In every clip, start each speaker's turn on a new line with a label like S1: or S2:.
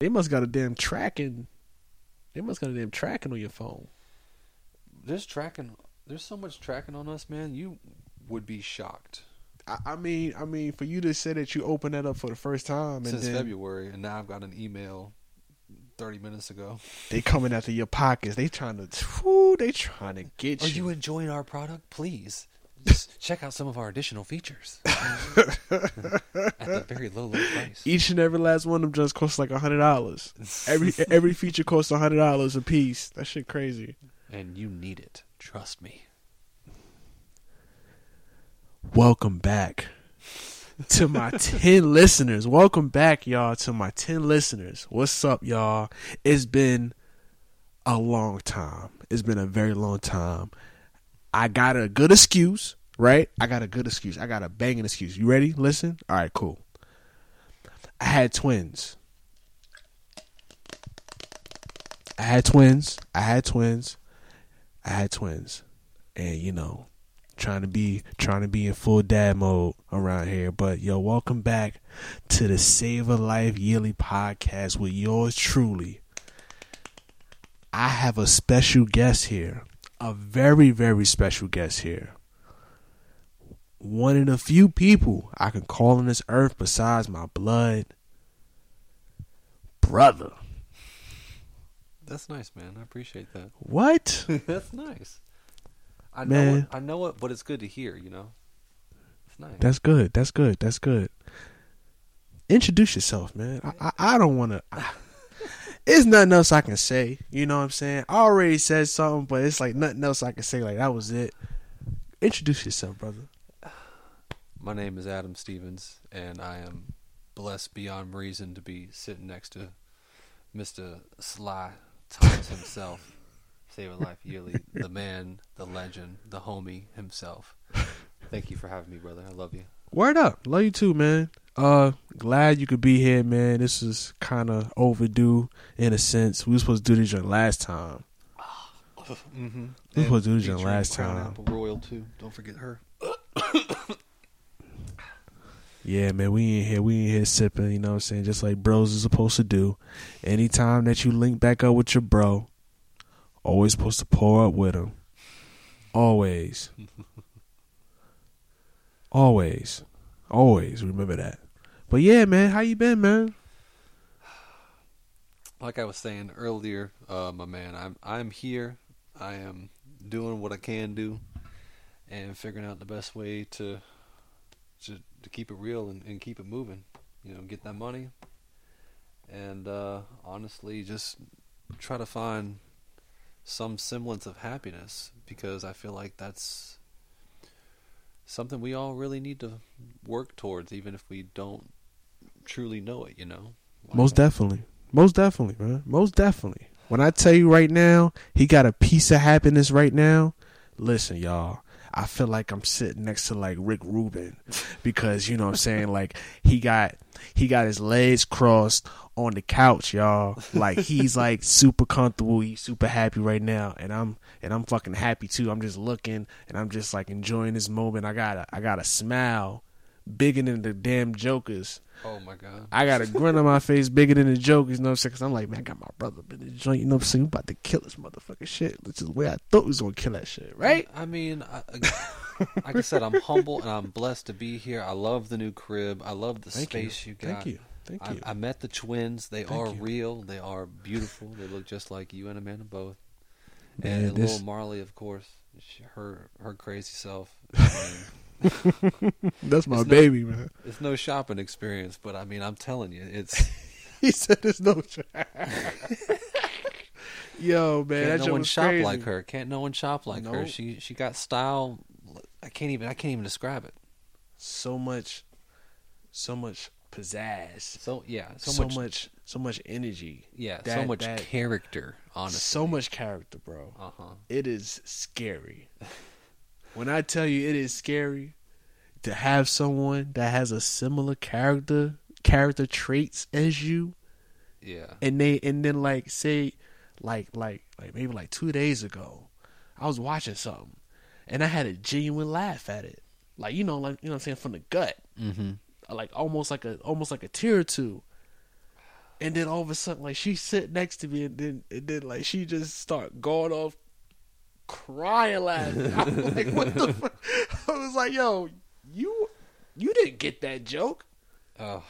S1: They must got a damn tracking. They must got a damn tracking on your phone.
S2: There's tracking. There's so much tracking on us, man. You would be shocked.
S1: I, I mean, I mean, for you to say that you opened that up for the first time and
S2: Since
S1: then
S2: February, and now I've got an email thirty minutes ago.
S1: they coming after your pockets, they trying to, whoo, they trying to get
S2: Are
S1: you.
S2: Are you enjoying our product? Please check out some of our additional features at a very low, low price.
S1: Each and every last one of them just costs like a hundred dollars. Every every feature costs a hundred dollars a piece. That shit crazy.
S2: and you need it. Trust me.
S1: Welcome back to my 10 listeners. Welcome back, y'all, to my 10 listeners. What's up, y'all? It's been a long time. It's been a very long time. I got a good excuse, right? I got a good excuse. I got a banging excuse. You ready? Listen? All right, cool. I had twins. I had twins. I had twins. I had twins. And, you know, trying to be trying to be in full dad mode around here. But yo, welcome back to the Savor Life Yearly Podcast with yours truly. I have a special guest here. A very, very special guest here. One of the few people I can call on this earth besides my blood brother.
S2: That's nice, man. I appreciate that.
S1: What?
S2: That's nice. I know
S1: Man.
S2: it, I know it, but it's good to hear. You know, it's nice.
S1: That's good. That's good. That's good. Introduce yourself, man. I I, I don't want to. It's nothing else I can say. You know what I'm saying? I already said something, but it's like nothing else I can say. Like that was it. Introduce yourself, brother.
S2: My name is Adam Stevens, and I am blessed beyond reason to be sitting next to Mister Sly Thomas himself, Savor Life Yearly, the man, the legend, the homie himself. Thank you for having me, brother. I love you.
S1: Word up. Love you too, man. Uh, glad you could be here, man. This is kind of overdue in a sense. We were supposed to do this joint last time.
S2: Mm-hmm.
S1: We were supposed to do this joint last
S2: Crown
S1: time.
S2: Apple Royal too. Don't forget her.
S1: Yeah, man, we ain't here. We ain't here sipping. You know what I'm saying? Just like bros is supposed to do. Anytime that you link back up with your bro, always supposed to pour up with him. Always. always. Always. Remember that. But yeah, man, how you been, man?
S2: like I was saying earlier, uh, my man, I'm I'm here. I am doing what I can do, and figuring out the best way to to, to keep it real and, and keep it moving. You know, get that money, and uh, honestly, just try to find some semblance of happiness because I feel like that's something we all really need to work towards, even if we don't truly know it. You know,
S1: Most definitely. Most definitely, man. Most definitely. When I tell you right now, he got a piece of happiness right now. Listen, y'all. I feel like I'm sitting next to like Rick Rubin because you know what I'm saying like he got he got his legs crossed on the couch, y'all. Like he's like super comfortable, he's super happy right now and I'm and I'm fucking happy too. I'm just looking and I'm just like enjoying this moment. I got a, I got a smile bigger than the damn jokers.
S2: Oh my god.
S1: I got a grin on my face bigger than the jokers, you know what I'm saying? Cause I'm like, man, I got my brother in the joint, you know what I'm saying? We about to kill this motherfucking shit. which is the way I thought we was gonna kill that shit, right?
S2: I mean, I, I- like I said, I'm humble and I'm blessed to be here. I love the new crib. I love the
S1: Thank
S2: space
S1: you.
S2: you, got.
S1: Thank you. Thank
S2: I,
S1: you.
S2: I met the twins. They
S1: Thank
S2: are
S1: you.
S2: real. They are beautiful. They look just like you and Amanda both.
S1: Man,
S2: and and
S1: this-
S2: little Marley, of course, her her crazy self.
S1: That's my
S2: It's no-
S1: baby, man.
S2: it's no shopping experience, but I mean, I'm telling you, it's
S1: He said there's no Yo, man,
S2: can't no one shop
S1: crazy.
S2: like her. Can't no one shop like her. She she got style. I can't even I can't even describe it.
S1: So much so much pizzazz.
S2: So yeah, so,
S1: So,
S2: much,
S1: much so much energy.
S2: yeah, so much
S1: that-
S2: character. Honestly,
S1: So much character, bro.
S2: Uh huh.
S1: it is scary. when I tell you it is scary to have someone that has a similar character character traits as you
S2: Yeah.
S1: and they and then like say like like like maybe like 2 days ago I was watching something and I had a genuine laugh at it. Like you know like you know what I'm saying from the gut.
S2: Mm-hmm.
S1: Like almost like a almost like a tear or two. and then all of a sudden, like she sit next to me, and then and then like she just start going off, crying laughing. I was like, what the? Fuck? I was like, yo, you you didn't get that joke.
S2: Oh.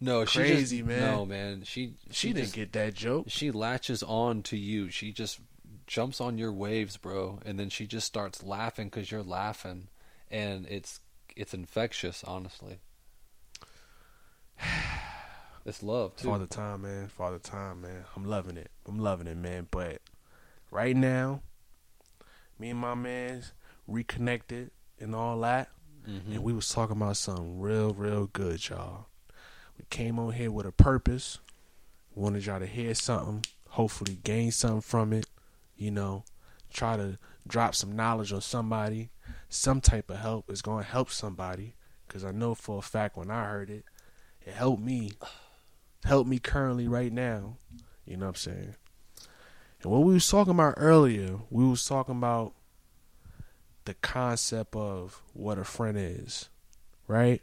S2: No, she
S1: Crazy,
S2: just,
S1: man.
S2: No, man. She
S1: She,
S2: she,
S1: didn't
S2: just,
S1: get that joke.
S2: she latches on to you. She just jumps on your waves, bro, and then she just starts laughing because you're laughing, and it's it's infectious, honestly. It's love too.
S1: Father time, man. Father time, man. I'm loving it. I'm loving it, man. But right now, me and my man's reconnected and all that.
S2: Mhm.
S1: And we was talking about something real, real good, y'all. We came on here with a purpose. Wanted y'all to hear something. Hopefully gain something from it. You know, try to drop some knowledge on somebody. Some type of help is going to help somebody. Because I know for a fact when I heard it, it helped me. Helped me currently right now. You know what I'm saying? And what we was talking about earlier, we was talking about the concept of what a friend is, right?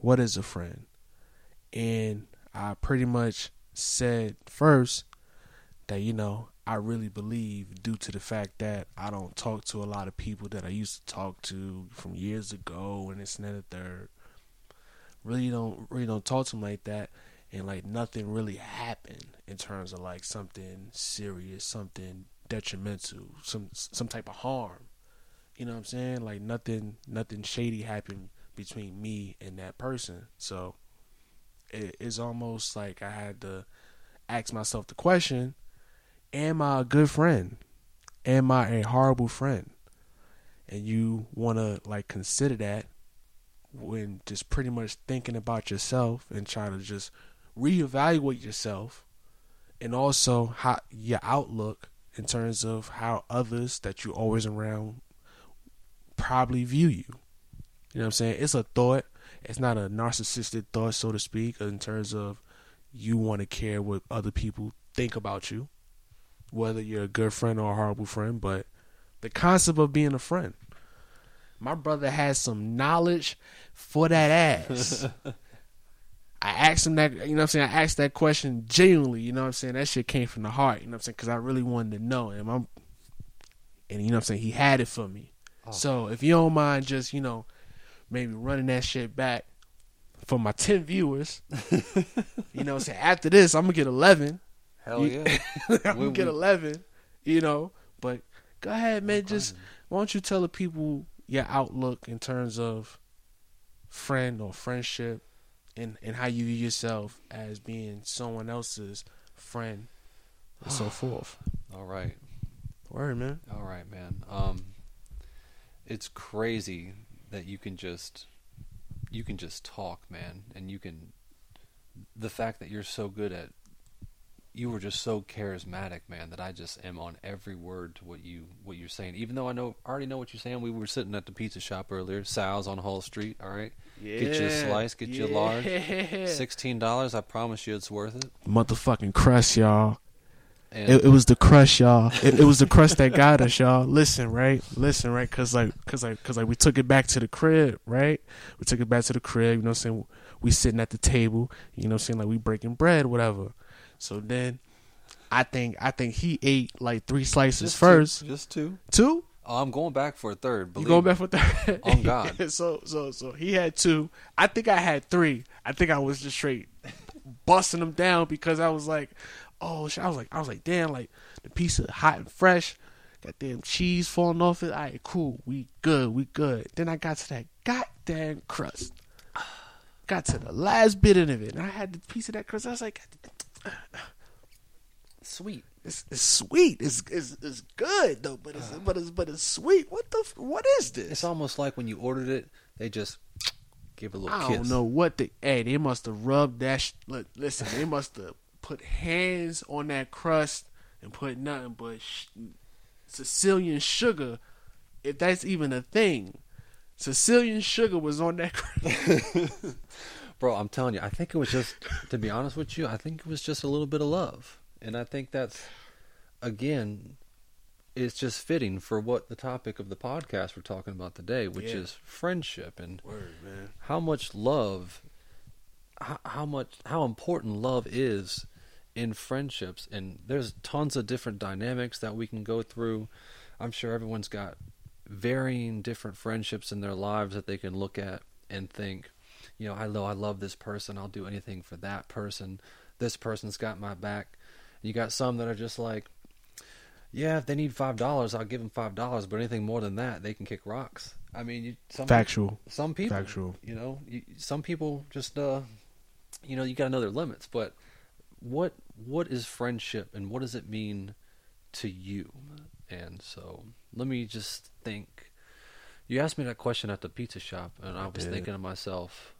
S1: What is a friend? And I pretty much said first that, you know, I really believe due to the fact that I don't talk to a lot of people that I used to talk to from years ago and it's and the third. Really don't really don't talk to them like that and like nothing really happened in terms of like something serious, something detrimental, some some type of harm. You know what I'm saying? Like nothing nothing shady happened between me and that person. So it, it's almost like I had to ask myself the question, am I a good friend? Am I a horrible friend? And you want to like consider that when just pretty much thinking about yourself and trying to just reevaluate yourself and also how your outlook in terms of how others that you're always around probably view you. You know what I'm saying? It's a thought. It's not a narcissistic thought, so to speak, in terms of you want to care what other people think about you, whether you're a good friend or a horrible friend. But the concept of being a friend. My brother has some knowledge for that ass. I asked him that, you know what I'm saying? I asked that question genuinely, you know what I'm saying? That shit came from the heart, you know what I'm saying? Because I really wanted to know. And, I'm, and you know what I'm saying? He had it for me.
S2: Oh.
S1: So if you don't mind just, you know, maybe running that shit back for my 10 viewers, you know what After this, I'm to get 11.
S2: Hell
S1: You-
S2: yeah.
S1: I'm to get 11, you know? But go ahead, man. Just, why don't you tell the people your outlook in terms of friend or friendship and, and how you view yourself as being someone else's friend and so forth.
S2: All right.
S1: Word, man.
S2: All right, man. Um, it's crazy that you can just you can just talk, man, and you can the fact that you're so good at you were just so charismatic, man, that I just am on every word to what you what you're saying. Even though I know I already know what you're saying. We were sitting at the pizza shop earlier, Sal's on Hull Street. All right, Get you a slice, get you a large. Sixteen dollars. I promise you, it's worth it.
S1: Motherfucking crust, y'all.
S2: And
S1: It, it was the crush, y'all. It, it was the crust that got us, y'all. Listen, right? Listen, right? Cause like, cause like, cause like, we took it back to the crib, right? We took it back to the crib. You know what I'm saying? We sitting at the table. You know what I'm saying? Like we breaking bread, whatever. So then, I think, I think he ate like three slices
S2: just
S1: first.
S2: two, just two.
S1: Two?
S2: Oh, I'm going back for a third.
S1: You going
S2: me.
S1: back for that?
S2: On God.
S1: so, so, so he had two. I think I had three. I think I was just straight busting them down because I was like, oh, shit. I was like, I was like, damn, like the piece of hot and fresh, got damn cheese falling off it. All right, cool, we good, we good. Then I got to that goddamn crust. Got to the last bit of it, and I had the piece of that crust. I was like,
S2: Sweet.
S1: it's, it's sweet. It's, it's it's good though, but it's but it's but it's sweet. What the f- what is this?
S2: It's almost like when you ordered it, they just give a little
S1: I
S2: kiss.
S1: don't know what they. Hey, they must have rubbed that. Sh- look, listen, they must have put hands on that crust and put nothing but sh- Sicilian sugar, if that's even a thing. Sicilian sugar was on that crust.
S2: Bro, I'm telling you, I think it was just, to be honest with you, I think it was just a little bit of love. And I think that's, again, it's just fitting for what the topic of the podcast we're talking about today, which
S1: Yeah.
S2: is friendship and
S1: Word, man.
S2: how much love how, how much how important love is in friendships and there's tons of different dynamics that we can go through. I'm sure everyone's got varying different friendships in their lives that they can look at and think you know i know i love this person. I'll do anything for that person. This person's got my back. You got some that are just like yeah if they need five dollars i'll give them five dollars but anything more than that they can kick rocks. I mean you some
S1: Factual.
S2: some people
S1: Factual.
S2: you know you, some people just uh you know you got to know their limits but what what is friendship and what does it mean to you and so let me just think you asked me that question at the pizza shop and i
S1: I
S2: was
S1: did.
S2: thinking to myself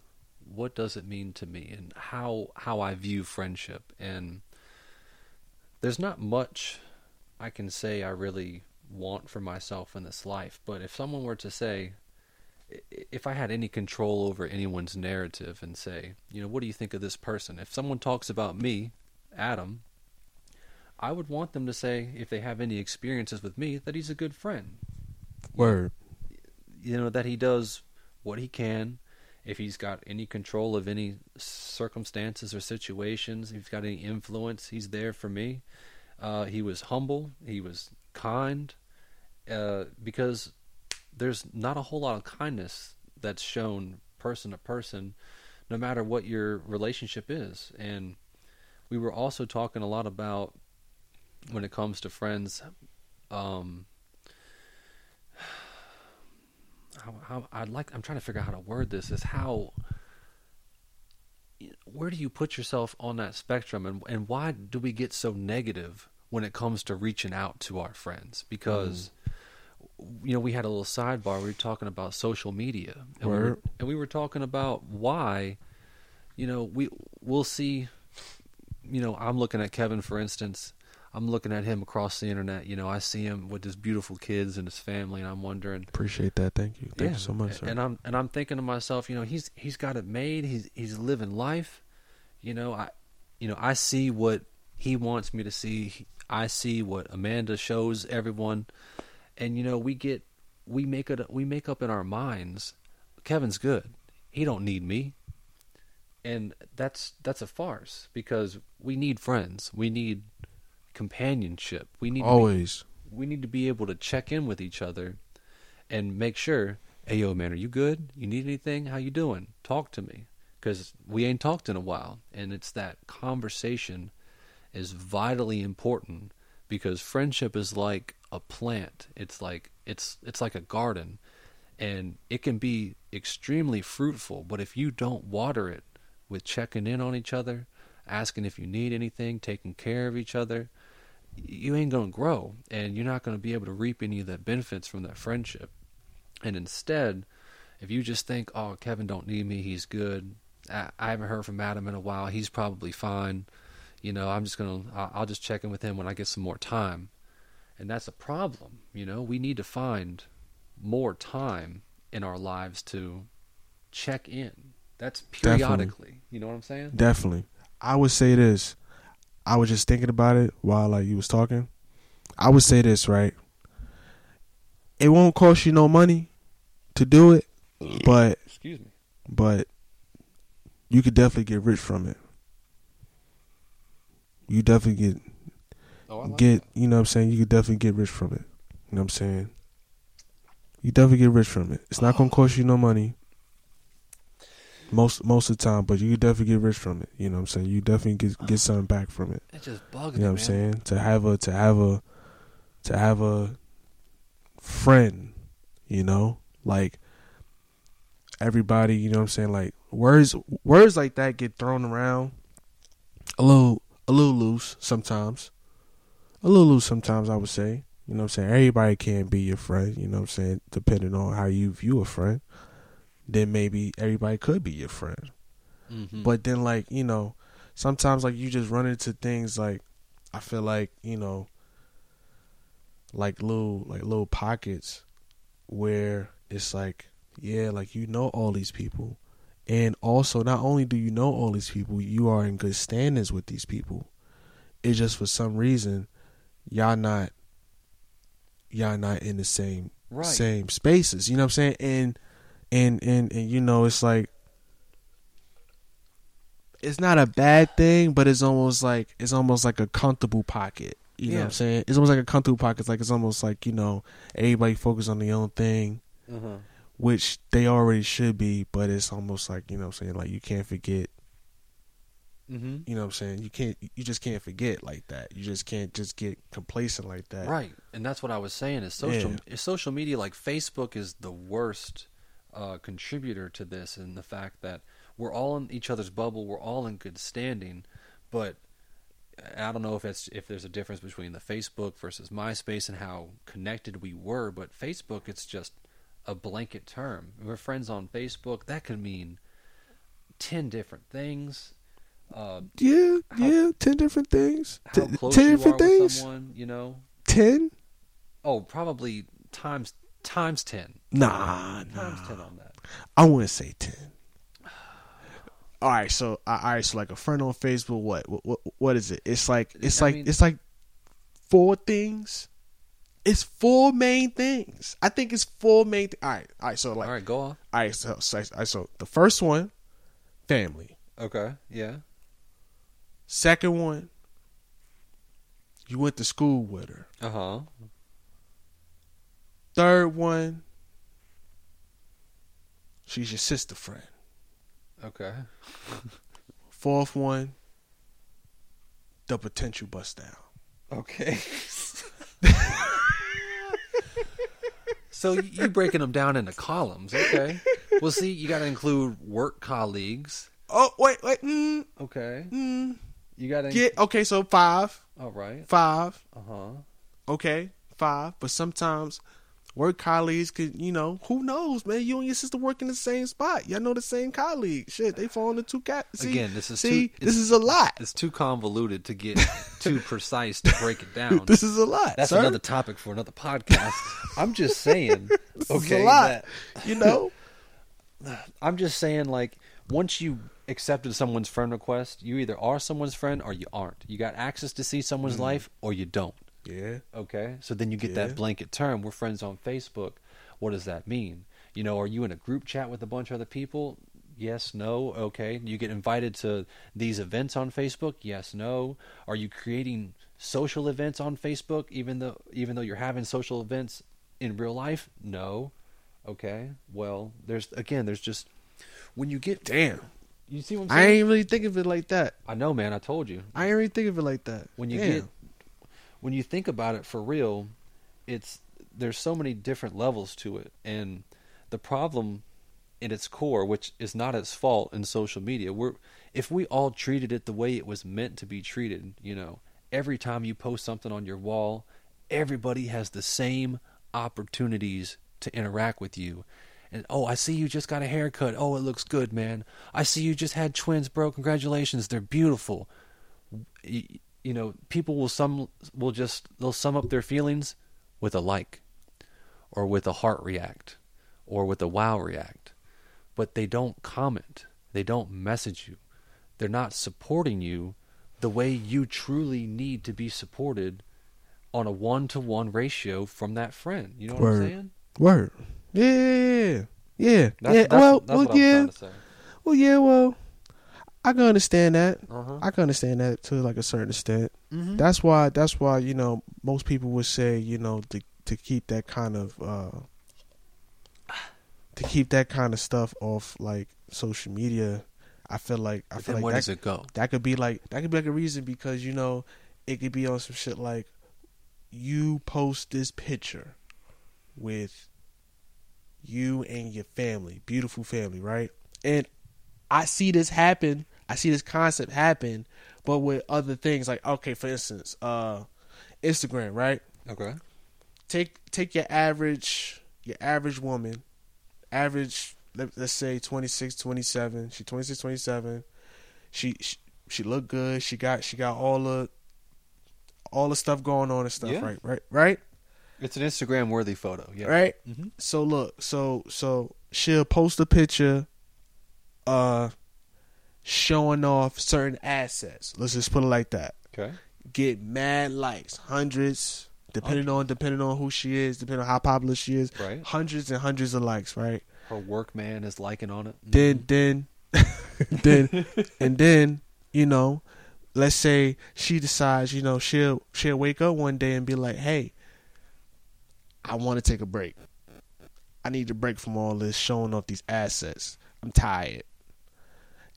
S2: what does it mean to me and how how i view friendship and there's not much i can say i really want for myself in this life but if someone were to say if I had any control over anyone's narrative and say, you know, what do you think of this person? If someone talks about me, Adam, I would want them to say, if they have any experiences with me, that he's a good friend.
S1: Word.
S2: You know, that he does what he can. If he's got any control of any circumstances or situations, if he's got any influence, he's there for me. Uh, he was humble. He was kind. Uh, because there's not a whole lot of kindness that's shown person to person, no matter what your relationship is. And we were also talking a lot about when it comes to friends, um, how, how I'd like I'm trying to figure out how to word this is how where do you put yourself on that spectrum and and why do we get so negative when it comes to reaching out to our friends? Because you know we had a little sidebar we were talking about social media and we were, and we were talking about why you know we we'll see you know I'm looking at Kevin for instance I'm looking at him across the internet you know I see him with his beautiful kids and his family and I'm wondering
S1: Appreciate that. Thank you. Thank
S2: yeah,
S1: you so much, sir.
S2: And I'm and I'm thinking to myself, you know, he's he's got it made. He's he's living life. You know, I you know, I see what he wants me to see. I see what Amanda shows everyone. And you know, we get we make it we make up in our minds Kevin's good. He don't need me. And that's that's a farce because we need friends. We need companionship. We need to be-
S1: Always.
S2: we need to be able to check in with each other and make sure hey yo man are you good you need anything how you doing talk to me because we ain't talked in a while and it's that conversation is vitally important because friendship is like a plant it's like it's it's like a garden and it can be extremely fruitful but if you don't water it with checking in on each other asking if you need anything taking care of each other you ain't going to grow and you're not going to be able to reap any of the benefits from that friendship. And instead if you just think oh kevin don't need me he's good. I, I haven't heard from adam in a while he's probably fine. You know i'm just going to i'll just check in with him when i get some more time. And that's a problem you know? We need to find more time in our lives to check in that's
S1: Definitely.
S2: periodically you know what i'm saying
S1: Definitely. I would say this. I was just thinking about it while like you was talking. I would say this, right? It won't cost you no money to do it, but
S2: excuse me
S1: but you could definitely get rich from it. You definitely get
S2: oh, like
S1: get
S2: that.
S1: you know what I'm saying, you could definitely get rich from it. You know what I'm saying? You definitely get rich from it. It's not gonna oh. cost you no money. Most most of the time, but you definitely get rich from it. You know what I'm saying? You definitely get get something back from it.
S2: it just bugs
S1: You know what I'm saying? To have a to have a to have a friend, you know? Like everybody, you know what I'm saying? Like words words like that get thrown around a little a little loose sometimes. A little loose sometimes I would say. You know what I'm saying? Everybody can't be your friend, you know what I'm saying, depending on how you view a friend. Then maybe everybody could be your friend.
S2: Mhm.
S1: But then like, you know, sometimes like you just run into things like I feel like, you know, like little like little pockets where it's like, yeah, like you know all these people. And also not only do you know all these people, you are in good standings with these people. It's just for some reason y'all not y'all not in the same
S2: right
S1: same spaces. You know what I'm saying? And and and and you know, it's like it's not a bad thing, but it's almost like it's almost like a comfortable pocket. You know what I'm saying? It's almost like a comfortable pocket. It's like it's almost like you know everybody focus on their own thing,
S2: Uh-huh.
S1: which they already should be. But it's almost like you know what I'm saying like you can't forget.
S2: Mm-hmm.
S1: You know what I'm saying? You can't. You just can't forget like that. You just can't just get complacent like that.
S2: Right, and that's what I was saying. Is social is social media like Facebook is the worst uh, contributor to this, and the fact that we're all in each other's bubble, we're all in good standing, but I don't know if it's if there's a difference between the Facebook versus MySpace and how connected we were. But Facebook, it's just a blanket term. We're friends on Facebook. That can mean ten different things. Uh,
S1: Yeah,
S2: How-
S1: yeah. Ten different things.
S2: how
S1: T-
S2: close
S1: ten
S2: you are
S1: different
S2: with
S1: things.
S2: someone, you know.
S1: Ten?
S2: Oh, probably times times ten.
S1: Nah,
S2: Times
S1: nah.
S2: ten on that.
S1: I want to say ten. All right, so all right, so like a friend on Facebook, what, what, what, what is it? It's like it's
S2: I
S1: like
S2: mean-
S1: it's like four things. It's four main things. I think it's four main. Th- all right, all right. So like,
S2: All right, go on.
S1: all right, so, so, all right, so the first one, family.
S2: Okay. Yeah.
S1: Second one, you went to school with her.
S2: Uh huh.
S1: Third one, she's your sister friend.
S2: Okay.
S1: Fourth one, the potential bust down.
S2: Okay. so you breaking them down into columns, okay? Well, see, you got to include work colleagues.
S1: Oh wait, wait. Mm,
S2: Okay.
S1: mm,
S2: You got to
S1: get okay. So five,
S2: All right.
S1: five.
S2: Uh huh.
S1: Okay, five. But sometimes work colleagues could, you know, who knows, man? You and your sister work in the same spot. Y'all know the same colleague. Shit, they fall into two cat. See,
S2: Again, this is
S1: see,
S2: too-
S1: this is a lot.
S2: It's too convoluted to get too precise to break it down.
S1: This is a lot.
S2: That's
S1: sir.
S2: another topic for another podcast. I'm just saying.
S1: This
S2: okay.
S1: is a lot.
S2: that-
S1: You know.
S2: I'm just saying, like, once you accepted someone's friend request, you either are someone's friend or you aren't. You got access to see someone's mm-hmm. life or you don't.
S1: Yeah.
S2: Okay? So then you get
S1: Yeah.
S2: that blanket term, we're friends on Facebook. What does that mean? You know, are you in a group chat with a bunch of other people? Yes, no, okay. You get invited to these events on Facebook? Yes, no. Are you creating social events on Facebook even though even though you're having social events in real life? No. Okay. Well, there's again, there's just when you get
S1: Damn.
S2: you see what I'm saying?
S1: I ain't really think of it like that.
S2: I know, man. I told you.
S1: I ain't really think of it like that.
S2: When you
S1: Damn.
S2: get when you think about it for real, it's there's so many different levels to it, and the problem in its core, which is not its fault in social media, we're if we all treated it the way it was meant to be treated, you know, every time you post something on your wall, everybody has the same opportunities to interact with you. And oh, I see you just got a haircut. Oh, it looks good, man. I see you just had twins, bro. Congratulations. They're beautiful. You know, people will some will just they'll sum up their feelings with a like or with a heart react or with a wow react. But they don't comment. They don't message you. They're not supporting you the way you truly need to be supported on a one to one ratio from that friend. You know what
S1: Word.
S2: I'm saying?
S1: Word. Yeah, yeah, yeah.
S2: That's,
S1: yeah.
S2: that's,
S1: well,
S2: that's
S1: well,
S2: what I'm
S1: yeah. Well, yeah. Well, I can understand that.
S2: Uh-huh.
S1: I can understand that to like a certain extent.
S2: Mhm.
S1: That's why. That's why you know most people would say you know to to keep that kind of uh to keep that kind of stuff off like social media. I feel like I
S2: But
S1: feel
S2: then where
S1: like
S2: does
S1: that,
S2: it go?
S1: that could be like that could be like a reason because you know it could be on some shit like you post this picture with you and your family, beautiful family, right? And I see this happen. I see this concept happen, but with other things like okay, for instance, uh Instagram, right?
S2: Okay.
S1: Take take your average your average woman, average let, let's say 26, 27. She 26, 27. She, she she look good. She got she got all the all the stuff going on and stuff,
S2: Yeah.
S1: right? Right? Right?
S2: It's an Instagram worthy photo. Yeah.
S1: Right?
S2: Mhm.
S1: So look, so so she'll post a picture uh showing off certain assets. Let's just put it like that.
S2: Okay.
S1: Get mad likes, hundreds, depending on depending on who she is, depending on how popular she is.
S2: Right.
S1: Hundreds and hundreds of likes, right?
S2: Her work man is liking on it.
S1: Then mm-hmm. then then and then you know, let's say she decides, you know, she'll she'll wake up one day and be like, "Hey, I want to take a break. I need to break from all this showing off these assets. I'm tired."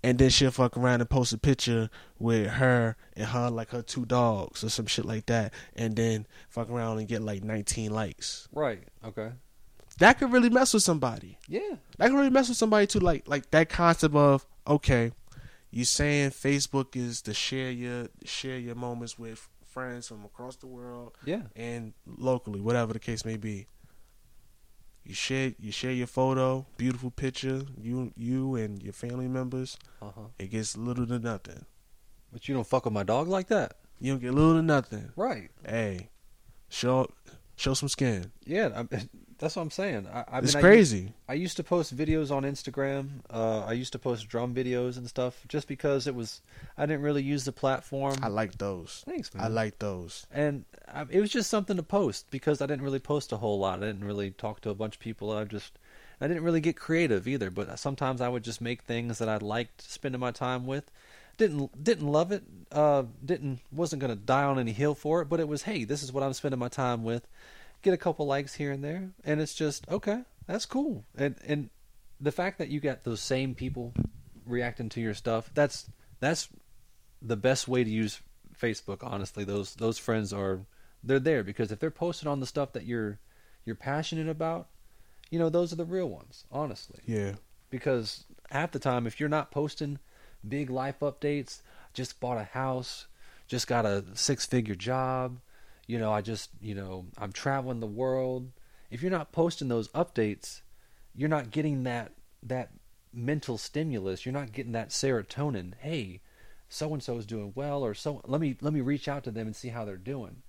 S1: And then she'll fuck around and post a picture with her and her like her two dogs or some shit like that, and then fuck around and get like 19 likes.
S2: Right. Okay.
S1: That could really mess with somebody.
S2: Yeah.
S1: That could really mess with somebody too. Like like that concept of okay, you saying Facebook is to share your share your moments with friends from across the world
S2: Yeah.
S1: and locally, whatever the case may be. You share you share your photo, beautiful picture, you you and your family members.
S2: Uh huh.
S1: It gets little to nothing.
S2: But you don't fuck with my dog like that.
S1: You don't get little to nothing.
S2: Right.
S1: Hey, show show some skin.
S2: Yeah. I, that's what I'm saying. I, I
S1: it's
S2: mean, I
S1: crazy.
S2: I used to post videos on Instagram. Uh, I used to post drum videos and stuff just because it was. I didn't really use the platform.
S1: I like those.
S2: Thanks, man.
S1: I like those.
S2: and I, it was just something to post because I didn't really post a whole lot. I didn't really talk to a bunch of people. I just. I didn't really get creative either. But sometimes I would just make things that I liked spending my time with. Didn't didn't love it. Uh, didn't wasn't gonna die on any hill for it. But it was hey, this is what I'm spending my time with. Get a couple likes here and there, and it's just okay. That's cool. And and the fact that you got those same people reacting to your stuff that's that's the best way to use Facebook honestly those those friends are they're there because if they're posting on the stuff that you're you're passionate about you know those are the real ones honestly
S1: Yeah.
S2: because half the time if you're not posting big life updates just bought a house just got a six figure job you know i just you know i'm traveling the world. If you're not posting those updates you're not getting that that mental stimulus. You're not getting that serotonin. Hey so and so is doing well or so let me let me reach out to them and see how they're doing.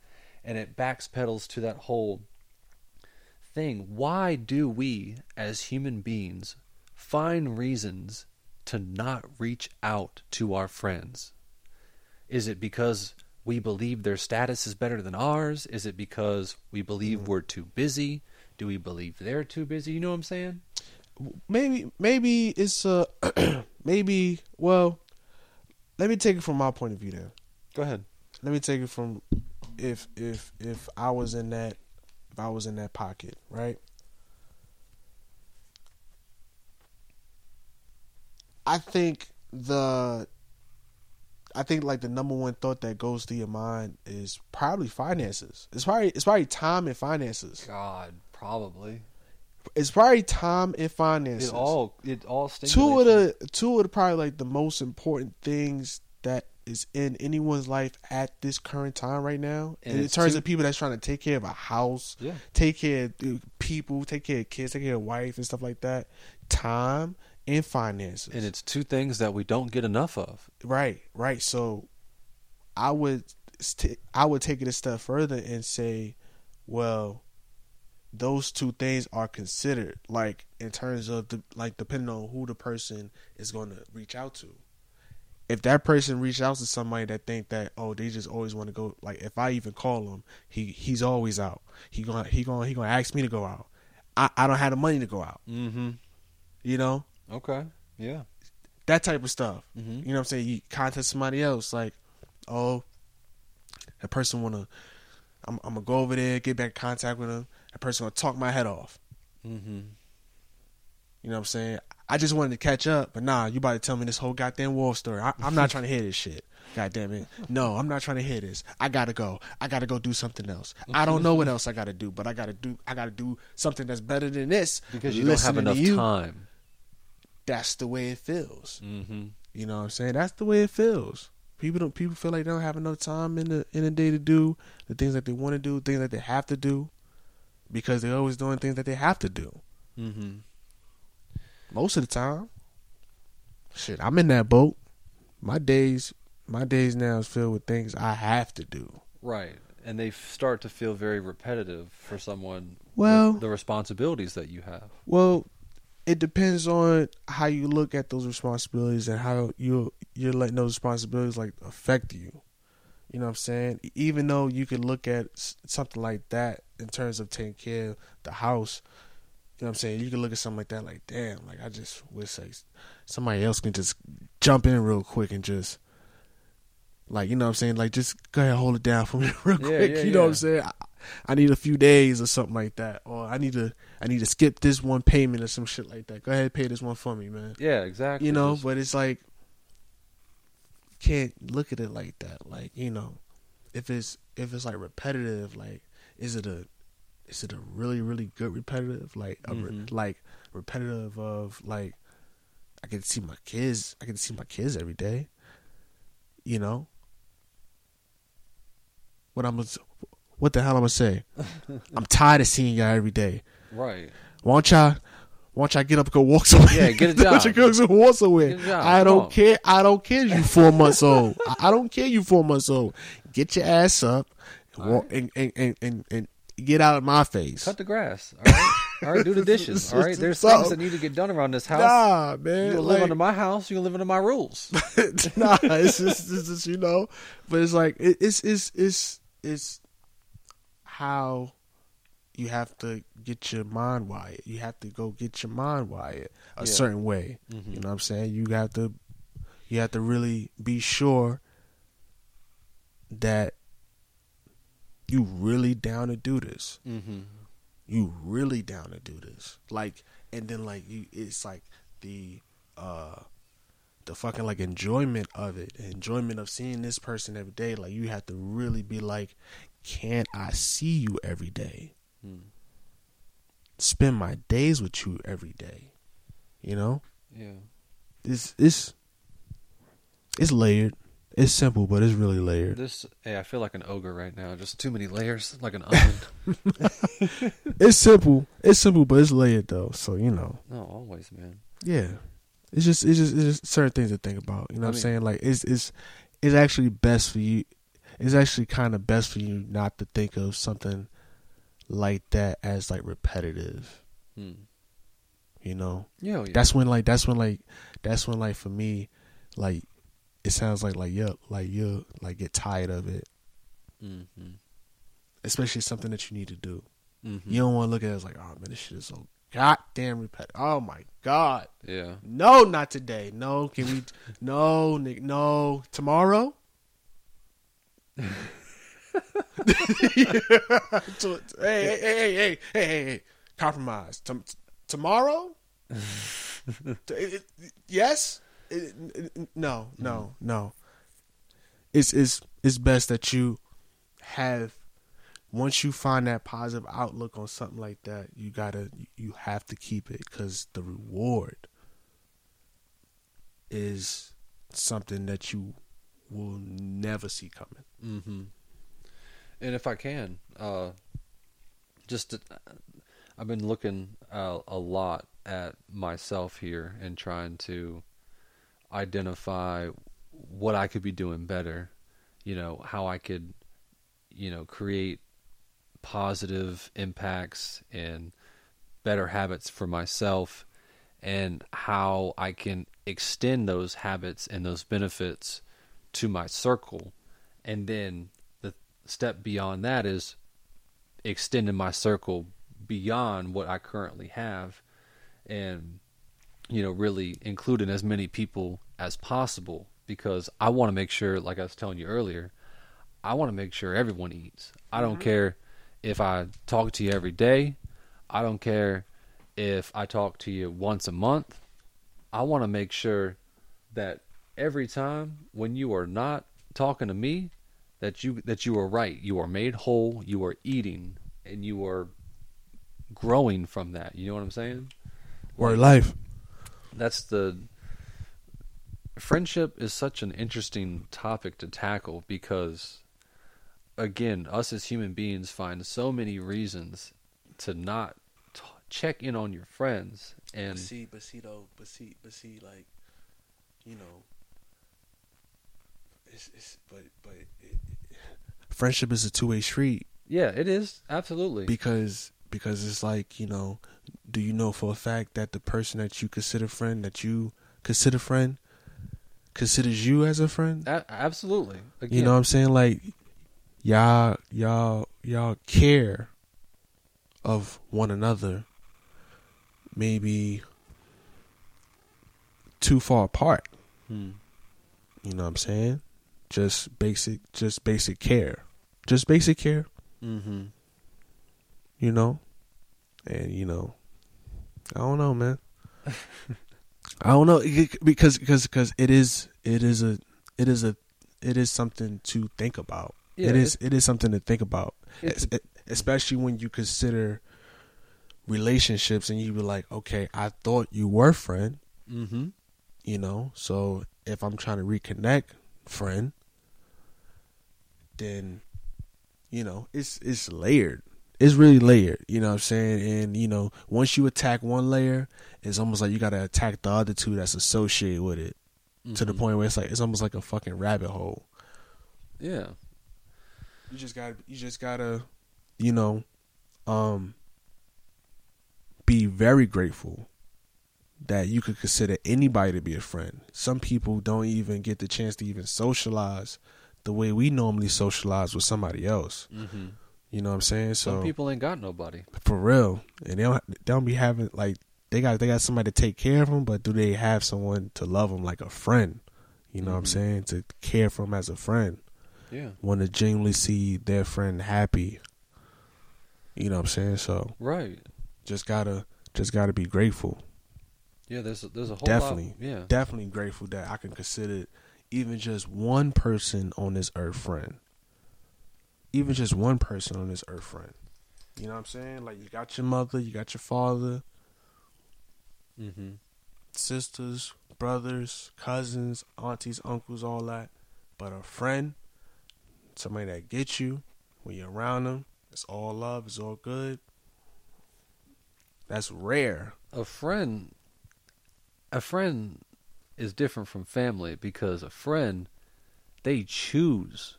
S2: And it backpedals to that whole thing. Why do we as human beings find reasons to not reach out to our friends? Is it because we believe their status is better than ours? Is it because we believe we're too busy? Do we believe they're too busy? You know what i'm saying?
S1: Maybe maybe it's uh maybe well let me take it from my point of view then.
S2: Go ahead.
S1: Let me take it from if if if i was in that if i was in that pocket right? I think the i think like the number one thought that goes through your mind is probably finances it's probably it's probably time and finances
S2: god probably
S1: it's probably time and finances
S2: it all it all
S1: two of the two of the probably like the most important things that is in anyone's life at this current time right now.
S2: And
S1: in terms
S2: two-
S1: of people that's trying to take care of a house,
S2: yeah
S1: take care of people, take care of kids, take care of wife and stuff like that. Time and finances.
S2: and it's two things that we don't get enough of.
S1: Right, right. So I would st- I would take it a step further and say, well, those two things are considered like in terms of the like depending on who the person is going to reach out to. If that person reach out to somebody that think that oh they just always want to go like if i even call him he he's always out. He gonna he gonna he gonna ask me to go out. I i don't have the money to go out.
S2: Mm-hmm.
S1: You know
S2: okay yeah
S1: that type of stuff
S2: mm-hmm.
S1: you know what i'm saying you contact somebody else like oh that person wanna i'm, I'm gonna go over there get back in contact with them that person gonna talk my head off
S2: Mm-hmm.
S1: You know what I'm saying? I just wanted to catch up, but nah, you about to tell me this whole goddamn war story. I, I'm not trying to hear this shit. God damn it. No, I'm not trying to hear this. I gotta go. I gotta go do something else. I don't know what else I gotta do, but I gotta do I gotta do something that's better than this.
S2: because you don't have enough time
S1: That's the way it feels.
S2: mm-hmm.
S1: You know what I'm saying? That's the way it feels. People don't people feel like they don't have enough time in the in the day to do the things that they want to do, things that they have to do, because they're always doing things that they have to do.
S2: Mm-hmm.
S1: most of the time. Shit, I'm in that boat. My days, my days now is filled with things I have to do.
S2: Right. And they start to feel very repetitive for someone.
S1: Well-
S2: the, the responsibilities that you have.
S1: Well, it depends on how you look at those responsibilities and how you you're letting those responsibilities like affect you. You know what I'm saying? Even though you could look at something like that in terms of taking care of the house, you know what I'm saying? You could look at something like that like, damn, like I just wish like somebody else can just jump in real quick and just Like, you know what I'm saying? Like, just go ahead and hold it down for me real
S2: Yeah,
S1: quick.
S2: yeah,
S1: you know what. I'm saying? I, I need a few days or something like that. Or I need to I need to skip this one payment or some shit like that. Go ahead pay this one for me, man.
S2: Yeah, exactly.
S1: You know, but it's like can't look at it like that. Like, you know, if it's if it's like repetitive, like is it a is it a really, really good repetitive? Like re-
S2: Mhm.
S1: like repetitive of like I can see my kids I can see my kids every day. You know? What I'm what the hell I'm gonna say? I'm tired of seeing y'all every day.
S2: Right.
S1: Why don't y'all why don't y'all get up and go walk somewhere?
S2: Yeah, get a
S1: Why don't
S2: job.
S1: you go walk somewhere?
S2: Job.
S1: I don't
S2: on.
S1: care. I don't care you four months old. I, don't care you four months old. Get your ass up walk, and, and, and, and, and get out of my face.
S2: Cut the grass. All right. All right. Do the dishes. All right. There's things that need to get done around this house.
S1: Nah, man.
S2: live
S1: like-
S2: under my house. You gonna live under my rules.
S1: nah, it's just, it's just you know, but it's like it, it's it's it's it's how you have to get your mind wired. You have to go get your mind wired a
S2: Yeah.
S1: certain way.
S2: Mhm.
S1: You know what I'm saying? You have to you have to really be sure that you really down to do this
S2: Mm-hmm.
S1: you really down to do this like and then like you it's like the uh the fucking like enjoyment of it enjoyment of seeing this person every day like you have to really be like can't i see you every day
S2: Mm.
S1: spend my days with you every day you know
S2: Yeah.
S1: it's it's it's layered it's simple but it's really layered
S2: This. Hey, I feel like an ogre right now. Just too many layers, like an onion.
S1: it's simple it's simple but it's layered though so you know
S2: no, always, man.
S1: Yeah. It's just it's just it's just certain things to think about. You know
S2: I
S1: what I'm saying? Like it's it's it's actually best for you it's actually kind of best for you not to think of something like that as like repetitive,
S2: Hmm.
S1: you know?
S2: Yeah. oh, yeah.
S1: That's when like that's when like that's when like for me like it sounds like like yeah like you like get tired of it,
S2: Mm-hmm.
S1: especially something that you need to do.
S2: Mm-hmm.
S1: You don't want to look at it as like, oh man, this shit is so goddamn repetitive. Oh my god.
S2: Yeah.
S1: No, not today. No, can we? No, Nick. No, tomorrow. Hey, hey, hey, hey, hey, hey, hey, hey. Compromise. Tom- tomorrow? T- it- it- yes. It- no, no, no. It's it's it's best that you have once you find that positive outlook on something like that, you gotta you have to keep it because the reward is something that you will never see coming.
S2: Mm-hmm. And if I can, uh, just to, I've been looking uh, a lot at myself here and trying to identify what I could be doing better. You know how I could, you know, create positive impacts and better habits for myself, and how I can extend those habits and those benefits to my circle and then the step beyond that is extending my circle beyond what I currently have and you know really including as many people as possible because I want to make sure like I was telling you earlier I want to make sure everyone eats. I don't mm-hmm. care if I talk to you every day. I don't care if I talk to you once a month. I want to make sure that every time when you are not talking to me that you that you are right. You are made whole. You are eating and you are growing from that. You know what i'm saying?
S1: Word life.
S2: that's the friendship is such an interesting topic to tackle because again us as human beings find so many reasons to not t- check in on your friends and
S1: see, but see though, but see, but see, like, you know, it's, it's but but it, it, friendship is a two way street
S2: yeah it is absolutely
S1: because because it's like you know, do you know for a fact that the person that you consider friend that you consider friend considers you as a friend?
S2: A- absolutely again,
S1: You know what I'm saying? Like y'all y'all y'all care of one another maybe too far apart.
S2: Hmm.
S1: You know what I'm saying? Just basic just basic care. Just basic care,
S2: Mm-hmm.
S1: you know? And you know, I don't know, man. I don't know because because because it is it is a it is a it is something to think about.
S2: Yeah,
S1: it is it is something to think about. Especially when you consider relationships and you be like, okay, I thought you were friend,
S2: mm-hmm.
S1: you know. So if I'm trying to reconnect, friend, then you know it's it's layered. It's really layered, you know what I'm saying? And you know, once you attack one layer, it's almost like you got to attack the other two that's associated with it to the
S2: Mhm.
S1: point where it's like it's almost like a fucking rabbit hole.
S2: Yeah.
S1: You just got to you just got to you know um be very grateful that you could consider anybody to be a friend. Some people don't even get the chance to even socialize the way we normally socialize with somebody else.
S2: Mm-hmm.
S1: You know what I'm saying? So
S2: Some people ain't got nobody.
S1: for real, and they don't they don't be having like they got they got somebody to take care of them, but do they have someone to love them like a friend? You know what I'm
S2: Mhm.
S1: saying? To care for them as a friend,
S2: Yeah.
S1: want to genuinely see their friend happy. You know what I'm saying? So
S2: Right.
S1: just gotta just gotta be grateful.
S2: Yeah. There's a, there's a whole
S1: Definitely.
S2: lot. Yeah.
S1: Definitely grateful that I can consider even just one person on this earth friend. Even just one person on this earth friend. You know what I'm saying? Like you got your mother, you got your father,
S2: Mm-hmm.
S1: sisters, brothers, cousins, aunties, uncles, all that. But a friend, somebody that gets you when you're around them, it's all love, it's all good. That's rare.
S2: A friend. A friend is different from family because a friend, they choose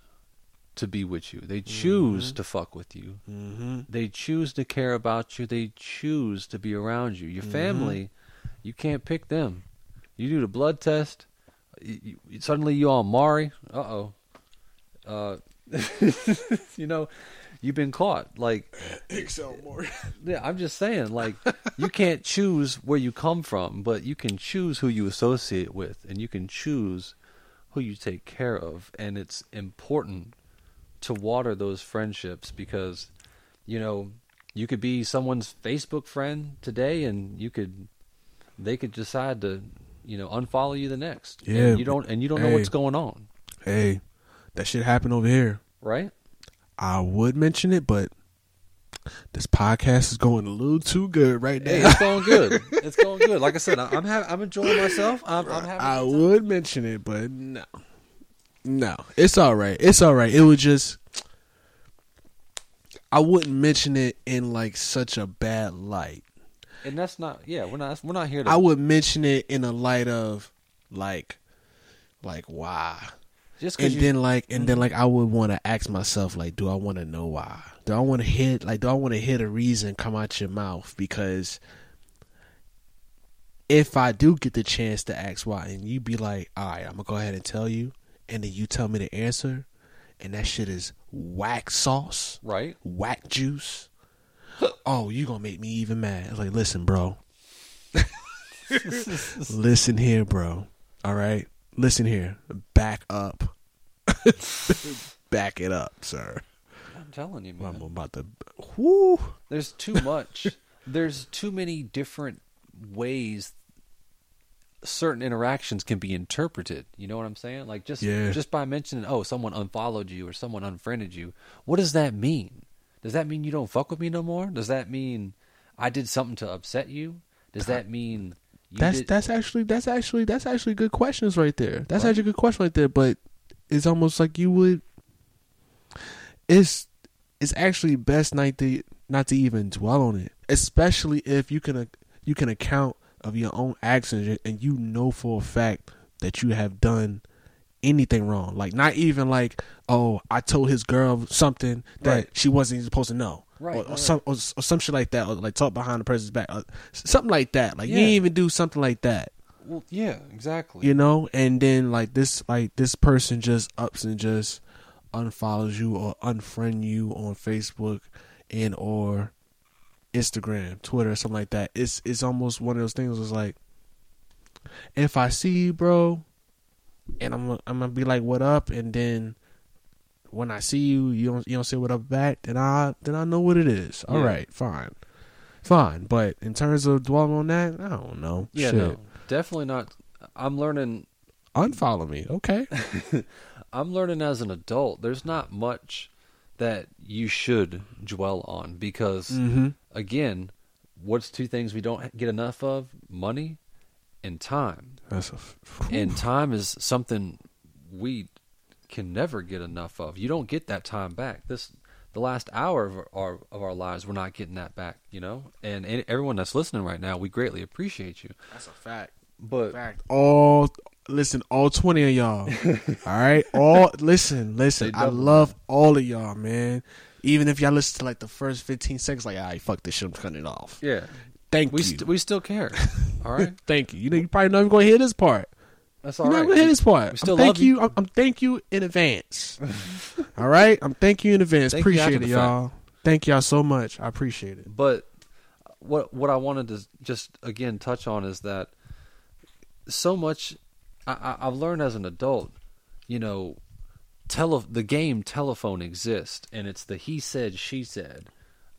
S2: to be with you. They choose
S1: Mhm.
S2: to fuck with you.
S1: Mm-hmm.
S2: They choose to care about you. They choose to be around you. Your
S1: Mhm.
S2: family, you can't pick them. You do the blood test. You, you, suddenly you all Mari. Uh-oh. Uh You know, you've been caught. Like,
S1: Excel more.
S2: yeah, I'm just saying. Like, you can't choose where you come from, but you can choose who you associate with, and you can choose who you take care of. And it's important to water those friendships because, you know, you could be someone's Facebook friend today, and you could, they could decide to, you know, unfollow you the next.
S1: Yeah, And
S2: you don't, and you don't know what's going on,
S1: Hey, that shit happened over here.
S2: right?
S1: I would mention it, but this podcast is going a little too good right
S2: Hey,
S1: now.
S2: it's going good. It's going good. Like I said, I'm ha- I'm enjoying myself. I'm, I'm having.
S1: I would mention it, but no, no, it's all right. It's all right. It would just, I wouldn't mention it in like such a bad light.
S2: and that's not. Yeah, we're not. We're not here to.
S1: I would mention it in a light of like, like why,
S2: just
S1: and
S2: you.
S1: then like, and then mm-hmm. like, I would want to ask myself like, do I want to know why? Do I want to hit like, do I want to hear a reason come out your mouth? Because if I do get the chance to ask why, and you be like, all right, I'm gonna go ahead and tell you, and then you tell me the answer, and that shit is whack sauce,
S2: right.
S1: whack juice. oh, you gonna make me even mad? It's like, listen, bro. listen here, bro. All right, listen here. Back up. Back it up, sir.
S2: I'm telling you, man.
S1: I'm about to. Whoo.
S2: There's too much. There's too many different ways certain interactions can be interpreted. You know what I'm saying? Like just
S1: Yeah.
S2: just by mentioning, oh, someone unfollowed you or someone unfriended you. What does that mean? Does that mean you don't fuck with me no more? Does that mean I did something to upset you? Does that mean you
S1: That's
S2: did,
S1: that's actually that's actually that's actually good questions right there. That's
S2: Right.
S1: actually a good question right there. But it's almost like you would. It's it's actually best not to not to even dwell on it, especially if you can you can account of your own actions and you know for a fact that you have done anything wrong. Like not even like oh I told his girl something that
S2: Right.
S1: she wasn't even supposed to know.
S2: Right,
S1: or, or
S2: right.
S1: some or, or some shit like that, or like talk behind the person's back, or something like that. Like you
S2: Yeah.
S1: didn't even do something like that
S2: Well, yeah, exactly.
S1: you know and then like this like this person just ups and just unfollows you or unfriend you on facebook and or instagram twitter something like that it's it's almost one of those things was like if i see you bro and I'm I'm gonna be like, "What up?" And then when I see you, you don't you don't say what up back. Then I then I know what it is. All
S2: Yeah.
S1: right, fine, fine. But in terms of dwelling on that, I don't know.
S2: Yeah,
S1: Shit.
S2: no, definitely not. I'm learning.
S1: Unfollow me, okay?
S2: I'm learning as an adult. There's not much that you should dwell on because,
S1: mm-hmm.
S2: again, what's two things we don't get enough of? Money and time.
S1: That's a f-
S2: And time is something we can never get enough of. You don't get that time back. This the last hour of our of our lives, we're not getting that back. You know, and, and everyone that's listening right now, we greatly appreciate you.
S1: that's a fact.
S2: But
S1: Fact. All listen, all twenty of y'all. all right, all listen, listen. I love all of y'all, man. Even if y'all listen to like the first fifteen seconds, like, "I fuck this shit, I'm cutting it off."
S2: yeah,
S1: Thank
S2: we
S1: you.
S2: st- we still care. All right,
S1: Thank you. You know, you probably not even gonna hear this part.
S2: That's all right.
S1: gonna hear this part.
S2: We still
S1: I'm thank
S2: love you.
S1: you. I'm, I'm thank you in advance. all right, I'm thank you in advance.
S2: Thank you
S1: appreciate it, y'all. Thank y'all so much. I appreciate it.
S2: But what what I wanted to just again touch on is that so much I, I've learned as an adult, you know, tele the game telephone exists, and it's the he said she said.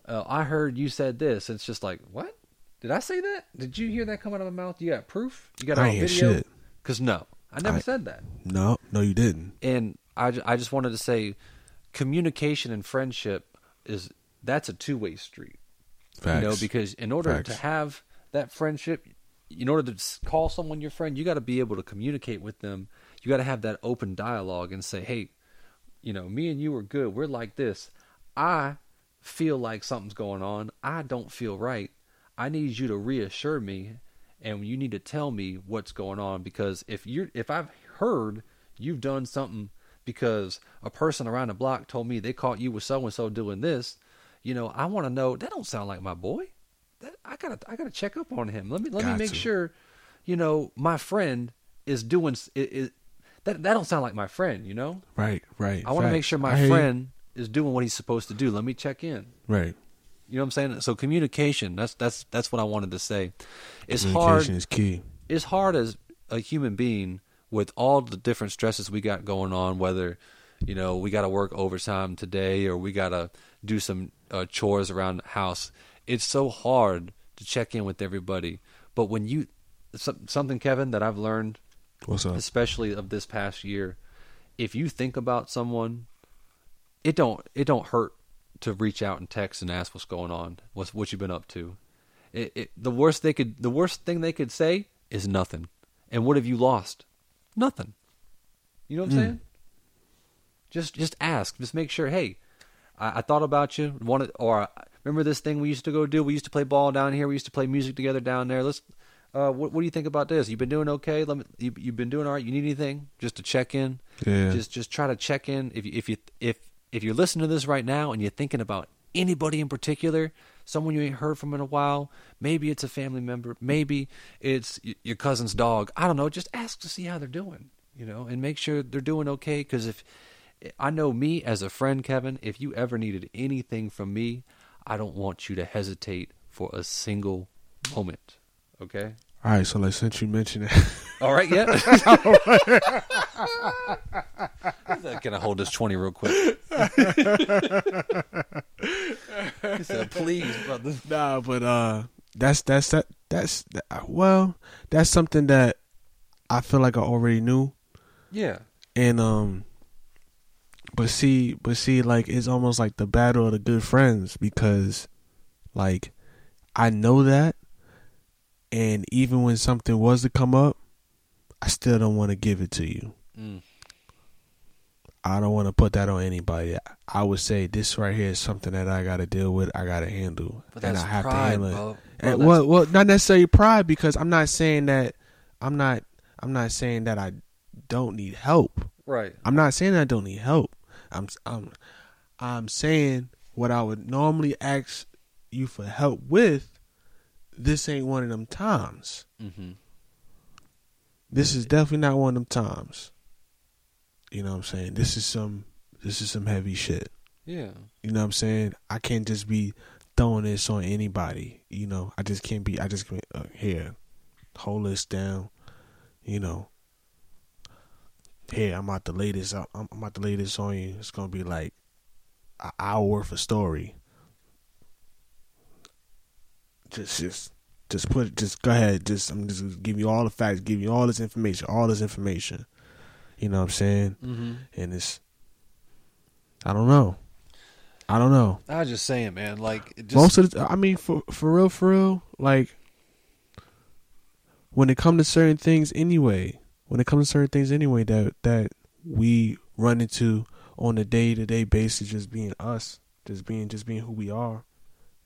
S2: Uh, I heard you said this. It's just like what? Did I say that? Did you hear that come out of my mouth? You got proof? You got
S1: I
S2: on video?
S1: shit.
S2: Because no, I never
S1: I-
S2: said that.
S1: No, no, you didn't.
S2: and I, I just wanted to say communication and friendship is that's a two-way street
S1: Facts.
S2: you know because in order
S1: Facts.
S2: to have that friendship in order to call someone your friend you got to be able to communicate with them you got to have that open dialogue and say hey you know me and you are good we're like this i feel like something's going on i don't feel right i need you to reassure me and you need to tell me what's going on because if you're if i've heard you've done something because a person around the block told me they caught you with so and so doing this you know i want to know that don't sound like my boy that, i gotta i gotta check up on him let me let me make
S1: to.
S2: sure you know my friend is doing s- i- i- that that don't sound like my friend you know
S1: right, right.
S2: i want to make sure my
S1: you.
S2: friend is doing what he's supposed to do let me check in
S1: Right.
S2: You know what i'm saying so communication that's that's that's what i wanted to say it's hard
S1: Communication is key.
S2: it's hard as a human being with all the different stresses we got going on whether you know we got to work overtime today or we got to do some uh, chores around the house it's so hard to check in with everybody but when you some- something kevin that i've learned
S1: What's up?
S2: especially of this past year if you think about someone it don't it don't hurt to reach out and text and ask what's going on what's what you've been up to it, it, the worst they could the worst thing they could say is nothing and what have you lost nothing you know what i'm
S1: Mm.
S2: saying just just ask just make sure hey i, I thought about you wanted or remember this thing we used to go do we used to play ball down here we used to play music together down there let's uh, what, what do you think about this? You've been doing okay. Let me. You, you've been doing all right. You need anything? Just to check in.
S1: Yeah.
S2: Just just try to check in. If you, if you if if you're listening to this right now and you're thinking about anybody in particular, someone you ain't heard from in a while, maybe it's a family member, maybe it's your cousin's dog. I don't know. Just ask to see how they're doing. You know, and make sure they're doing okay. Because if I know me as a friend, Kevin, if you ever needed anything from me, I don't want you to hesitate for a single moment. Okay.
S1: All right, so like since you mentioned it,
S2: All right, yeah. Can I hold this twenty real quick? he said, "Please, brother."
S1: nah, but uh, that's that's that that's that, well, that's something that I feel like I already knew,
S2: Yeah,
S1: and um, but see, but see, like it's almost like the battle of the good friends because, like, I know that, and even when something was to come up, I still don't want to give it to you.
S2: mm.
S1: I don't want to put that on anybody. I would say this right here is something that I got to deal with. I got to handle, and I have
S2: pride,
S1: to handle it.
S2: bro. Bro,
S1: And, well, well, not necessarily pride because I'm not saying that I'm not. I'm not saying that I don't need help.
S2: right.
S1: I'm not saying I don't need help. I'm. I'm. I'm saying what I would normally ask you for help with. This ain't one of them times.
S2: hmm
S1: This is definitely not one of them times. You know what I'm saying? This is some. This is some heavy shit.
S2: Yeah,
S1: You know what I'm saying? I can't just be throwing this on anybody. You know, I just can't be. I just can't, uh, here, hold this down. You know, here I'm about to lay this up. I'm, I'm about to lay this on you. It's gonna be like an hour worth of story. Just, just, just put, it- just go ahead. Just, I'm just gonna give you all the facts, give you all this information, all this information. You know what I'm saying?
S2: Mm-hmm.
S1: And it's, I don't know, I don't know.
S2: I was just saying, man. Like just,
S1: Most of the, I mean, for for real, for real, like when it comes to certain things, anyway. When it comes to certain things, anyway, that that we run into on a day to day basis, just being us, just being just being who we are.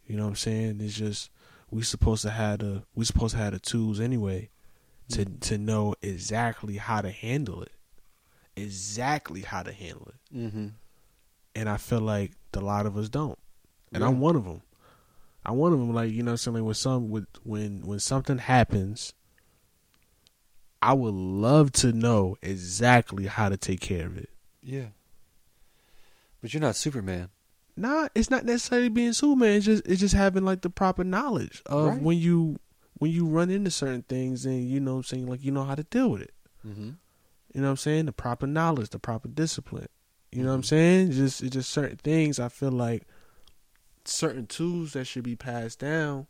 S1: You know what I'm saying? It's just we supposed to have the we supposed to have the tools anyway to to know exactly how to handle it, exactly how to handle it.
S2: Mm-hmm.
S1: And I feel like a lot of us don't and
S2: Yeah.
S1: I'm one of them. I'm one of them. Like you know, something with some with when when something happens, I would love to know exactly how to take care of it.
S2: Yeah. But you're not Superman.
S1: Nah, it's not necessarily being Superman. It's just it's just having like the proper knowledge of
S2: Right.
S1: when you when you run into certain things and you know what I'm saying like you know how to deal with it.
S2: Mm-hmm.
S1: You know what I'm saying? The proper knowledge, the proper discipline. You know what I'm
S2: Mhm.
S1: saying? Just it's just certain things I feel like certain tools that should be passed down.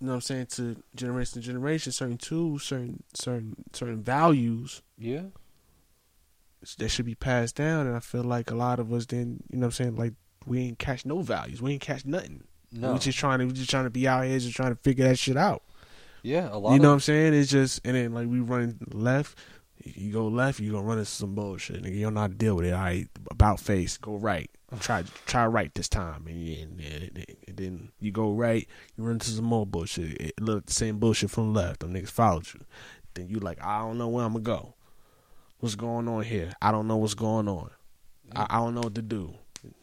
S1: You know what I'm saying to generation to generation, certain tools, certain certain certain values
S2: Yeah.
S1: That should be passed down and I feel like a lot of us then, you know what I'm saying, like we ain't catch no values. We ain't catch nothing.
S2: No.
S1: We just trying to we just trying to be out here just trying to figure that shit out.
S2: yeah. A lot.
S1: You know what I'm saying? It's just and then like we run left, you go left, you gonna run into some bullshit. Nigga, you don't know how to deal with it. All right, about face, go right. Try try right this time, and, and, and, and then you go right, you run into some more bullshit. It look the same bullshit from the left. Them niggas followed you. Then you like, I don't know where I'm gonna go. What's going on here? I don't know what's going on. I, I don't know what to do.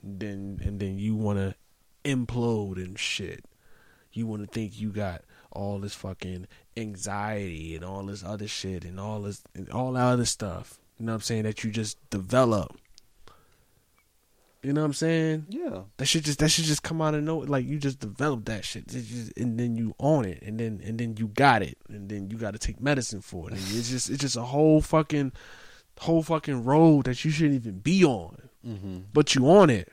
S1: Then and then you wanna implode and shit. You wanna think you got all this fucking anxiety and all this other shit and all this and all that other stuff. You know what I'm saying? That you just develop. You know what I'm saying?
S2: Yeah.
S1: That should just that should just come out of nowhere. Like you just develop that shit, just- and then you own it, and then and then you got it, and then you got to take medicine for it. And it's just it's just a whole fucking whole fucking road that you shouldn't even be on,
S2: Mm-hmm.
S1: but you on it.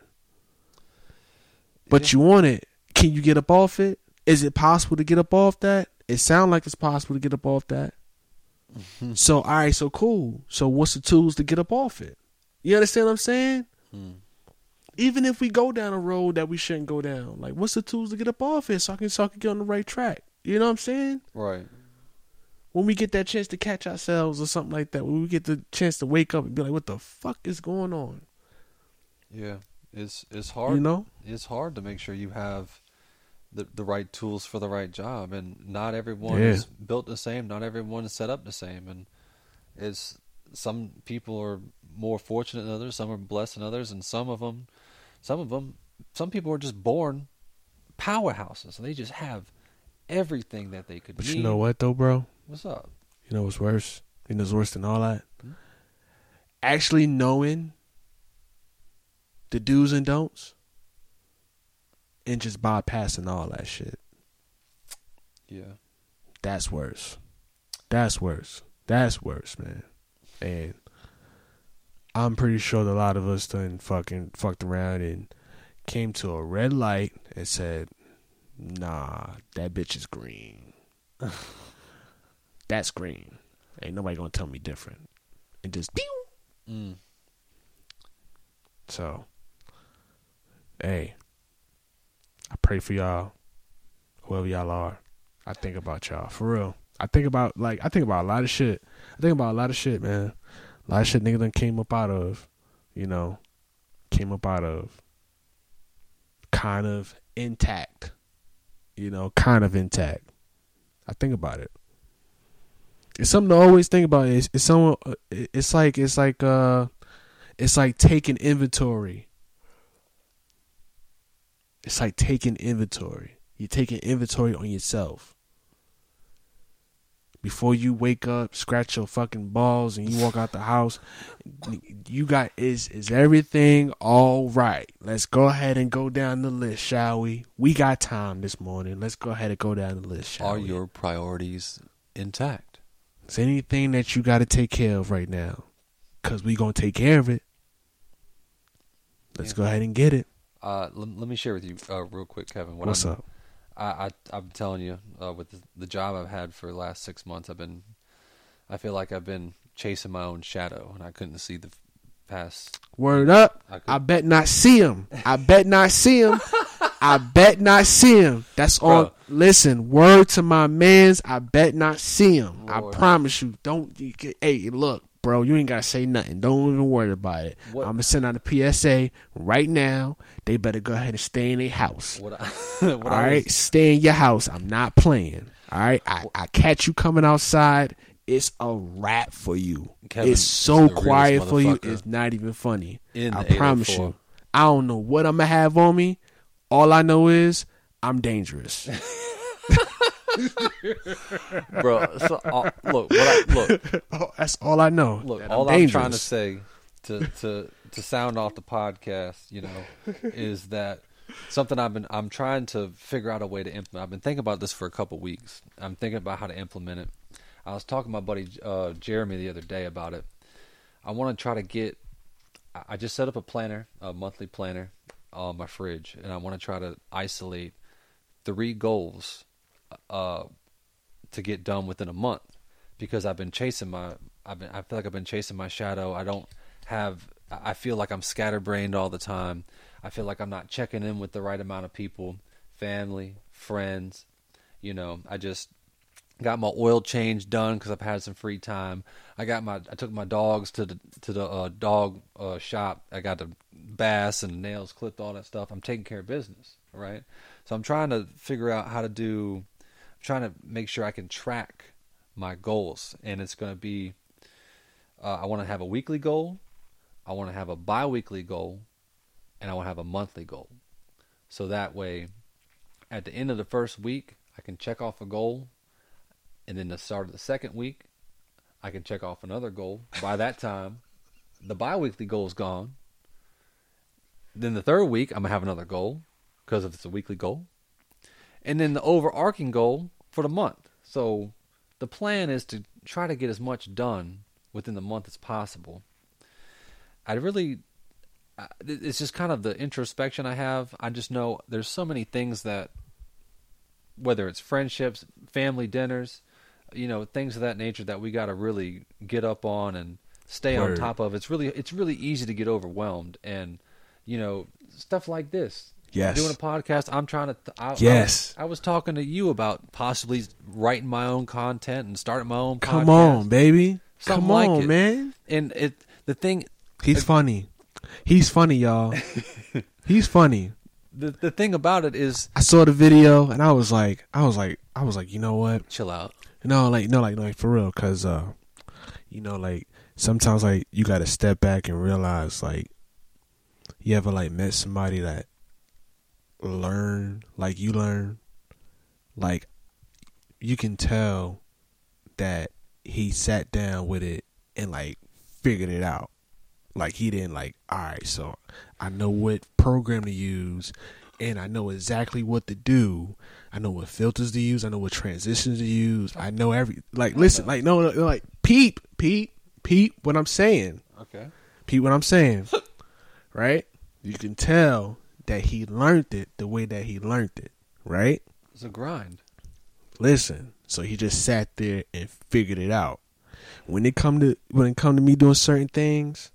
S1: But
S2: Yeah.
S1: you on it. Can you get up off it? Is it possible to get up off that? It sounds like it's possible to get up off that.
S2: Mm-hmm.
S1: So all right, so cool. So what's the tools to get up off it? You understand what I'm saying?
S2: Mm.
S1: Even if we go down a road that we shouldn't go down, like what's the tools to get up off it so I can so I can get on the right track? You know what I'm saying?
S2: Right.
S1: When we get that chance to catch ourselves or something like that, when we get the chance to wake up and be like, "What the fuck is going on?"
S2: Yeah. It's it's hard.
S1: You know?
S2: It's hard to make sure you have the the right tools for the right job, and not everyone
S1: Yeah.
S2: is built the same. Not everyone is set up the same, and it's some people are more fortunate than others. Some are blessed than others, and some of them, some of them, some people are just born powerhouses, and they just have everything that they could
S1: But
S2: need.
S1: you know what though, bro?
S2: What's up?
S1: You know what's worse? You know what's worse than all that?
S2: Hmm?
S1: Actually knowing the do's and don'ts and just bypassing all that shit.
S2: Yeah.
S1: That's worse. That's worse. That's worse, man. And I'm pretty sure that a lot of us done fucking fucked around and came to a red light and said, Nah, that bitch is green. That's green. Ain't nobody gonna tell me different. And just.
S2: Mm.
S1: So, hey, I pray for y'all, whoever y'all are. I think about y'all for real. I think about like I think about a lot of shit. I think about a lot of shit, man. A lot of shit nigga done came up out of, you know, came up out of kind of intact. You know, kind of intact. I think about it. It's something to always think about. It's, it's someone. It's like it's like uh it's like taking inventory. It's like taking inventory. You're taking inventory on yourself. Before you wake up, scratch your fucking balls, and you walk out the house, you got is is everything all right? Let's go ahead and go down the list, shall we? We got time this morning. Let's go ahead and go down the list, shall
S2: Are
S1: we?
S2: your priorities intact?
S1: Is anything that you got to take care of right now? Cause we gonna take care of it. Let's
S2: Yeah.
S1: go ahead and get it.
S2: Uh, let, let me share with you uh, real quick, Kevin. What
S1: What's
S2: I'm,
S1: up?
S2: I, I I'm telling you, uh, with the, the job I've had for the last six months, I've been, I feel like I've been chasing my own shadow, and I couldn't see the past.
S1: Word up.
S2: I
S1: I bet not see him. I bet not see him. I bet not see him. That's all. Listen, word to my mans. I bet not see him. I promise you. Don't. You, hey, look, bro. You ain't gotta say nothing. Don't even worry about it.
S2: What-
S1: I'm gonna send out a PSA right now. They better go ahead and stay in their house.
S2: what I, what
S1: All right,
S2: was-
S1: stay in your house. I'm not playing. All right, I, I catch you coming outside. It's a wrap for you.
S2: Kevin
S1: it's so quiet for you. It's not even funny.
S2: in
S1: I promise you. I don't know what I'm gonna have on me. All I know is I'm dangerous.
S2: bro. So, uh, look, what I, look,
S1: Oh, That's all I know.
S2: look.
S1: that
S2: all
S1: I'm
S2: I'm, trying to say to to to sound off the podcast, you know, is that something I've been I'm trying to figure out a way to implement. I've been thinking about this for a couple weeks. I'm thinking about how to implement it. I was talking to my buddy uh, Jeremy the other day about it. I want to try to get. I- just set up a planner, a monthly planner, on my fridge, and I want to try to isolate three goals uh, to get done within a month because I've been chasing my. I've been. I feel like I've been chasing my shadow. I don't have. I feel like I'm scatterbrained all the time. I feel like I'm not checking in with the right amount of people, family, friends. You know, I just got my oil change done because I've had some free time. I got my I took my dogs to the to the uh, dog uh, shop. I got the bass and nails clipped, all that stuff. I'm taking care of business, right? So I'm trying to figure out how to do. I'm trying to make sure I can track my goals, and it's going to be. Uh, I want to have a weekly goal. I want to have a bi-weekly goal, and I want to have a monthly goal. So that way, at the end of the first week, I can check off a goal and then the start of the second week, I can check off another goal. By that time, the bi-weekly goal is gone. Then the third week, I'm gonna have another goal because if it's a weekly goal, and then the overarching goal for the month. So the plan is to try to get as much done within the month as possible. I really, it's just kind of the introspection I have. I just know there's so many things that, whether it's friendships, family dinners, you know, things of that nature that we got to really get up on and stay on top of. It's really, it's really easy to get overwhelmed, and you know, stuff like this.
S1: Yes.
S2: Doing a podcast, I'm trying to. Th- I, I-
S1: Yes.
S2: I, was talking to you about possibly writing my own content and starting my own.
S1: Come
S2: podcast.
S1: on, baby.
S2: Something
S1: Come on, man.
S2: And it, the thing,
S1: He's uh, funny. He's funny, y'all. He's funny.
S2: the the thing about it is,
S1: I saw the video and I was like, I was like, I was like, you know what?
S2: chill out.
S1: No, like, no, like, like for real, cause, uh, you know, like sometimes like you got to step back and realize like, you ever like met somebody that learn like you learn, like you can tell that he sat down with it and like figured it out. Like he didn't like, all right, so I know what program to use and I know exactly what to do. I know what filters to use. I know what transitions to use. I know every like listen, like no, no like peep, peep, peep what I'm saying.
S2: Okay.
S1: Peep what I'm saying. right? You can tell that he learned it the way that he learned it, right?
S2: It's a grind.
S1: Listen, so he just sat there and figured it out. When it come to when it come to me doing certain things,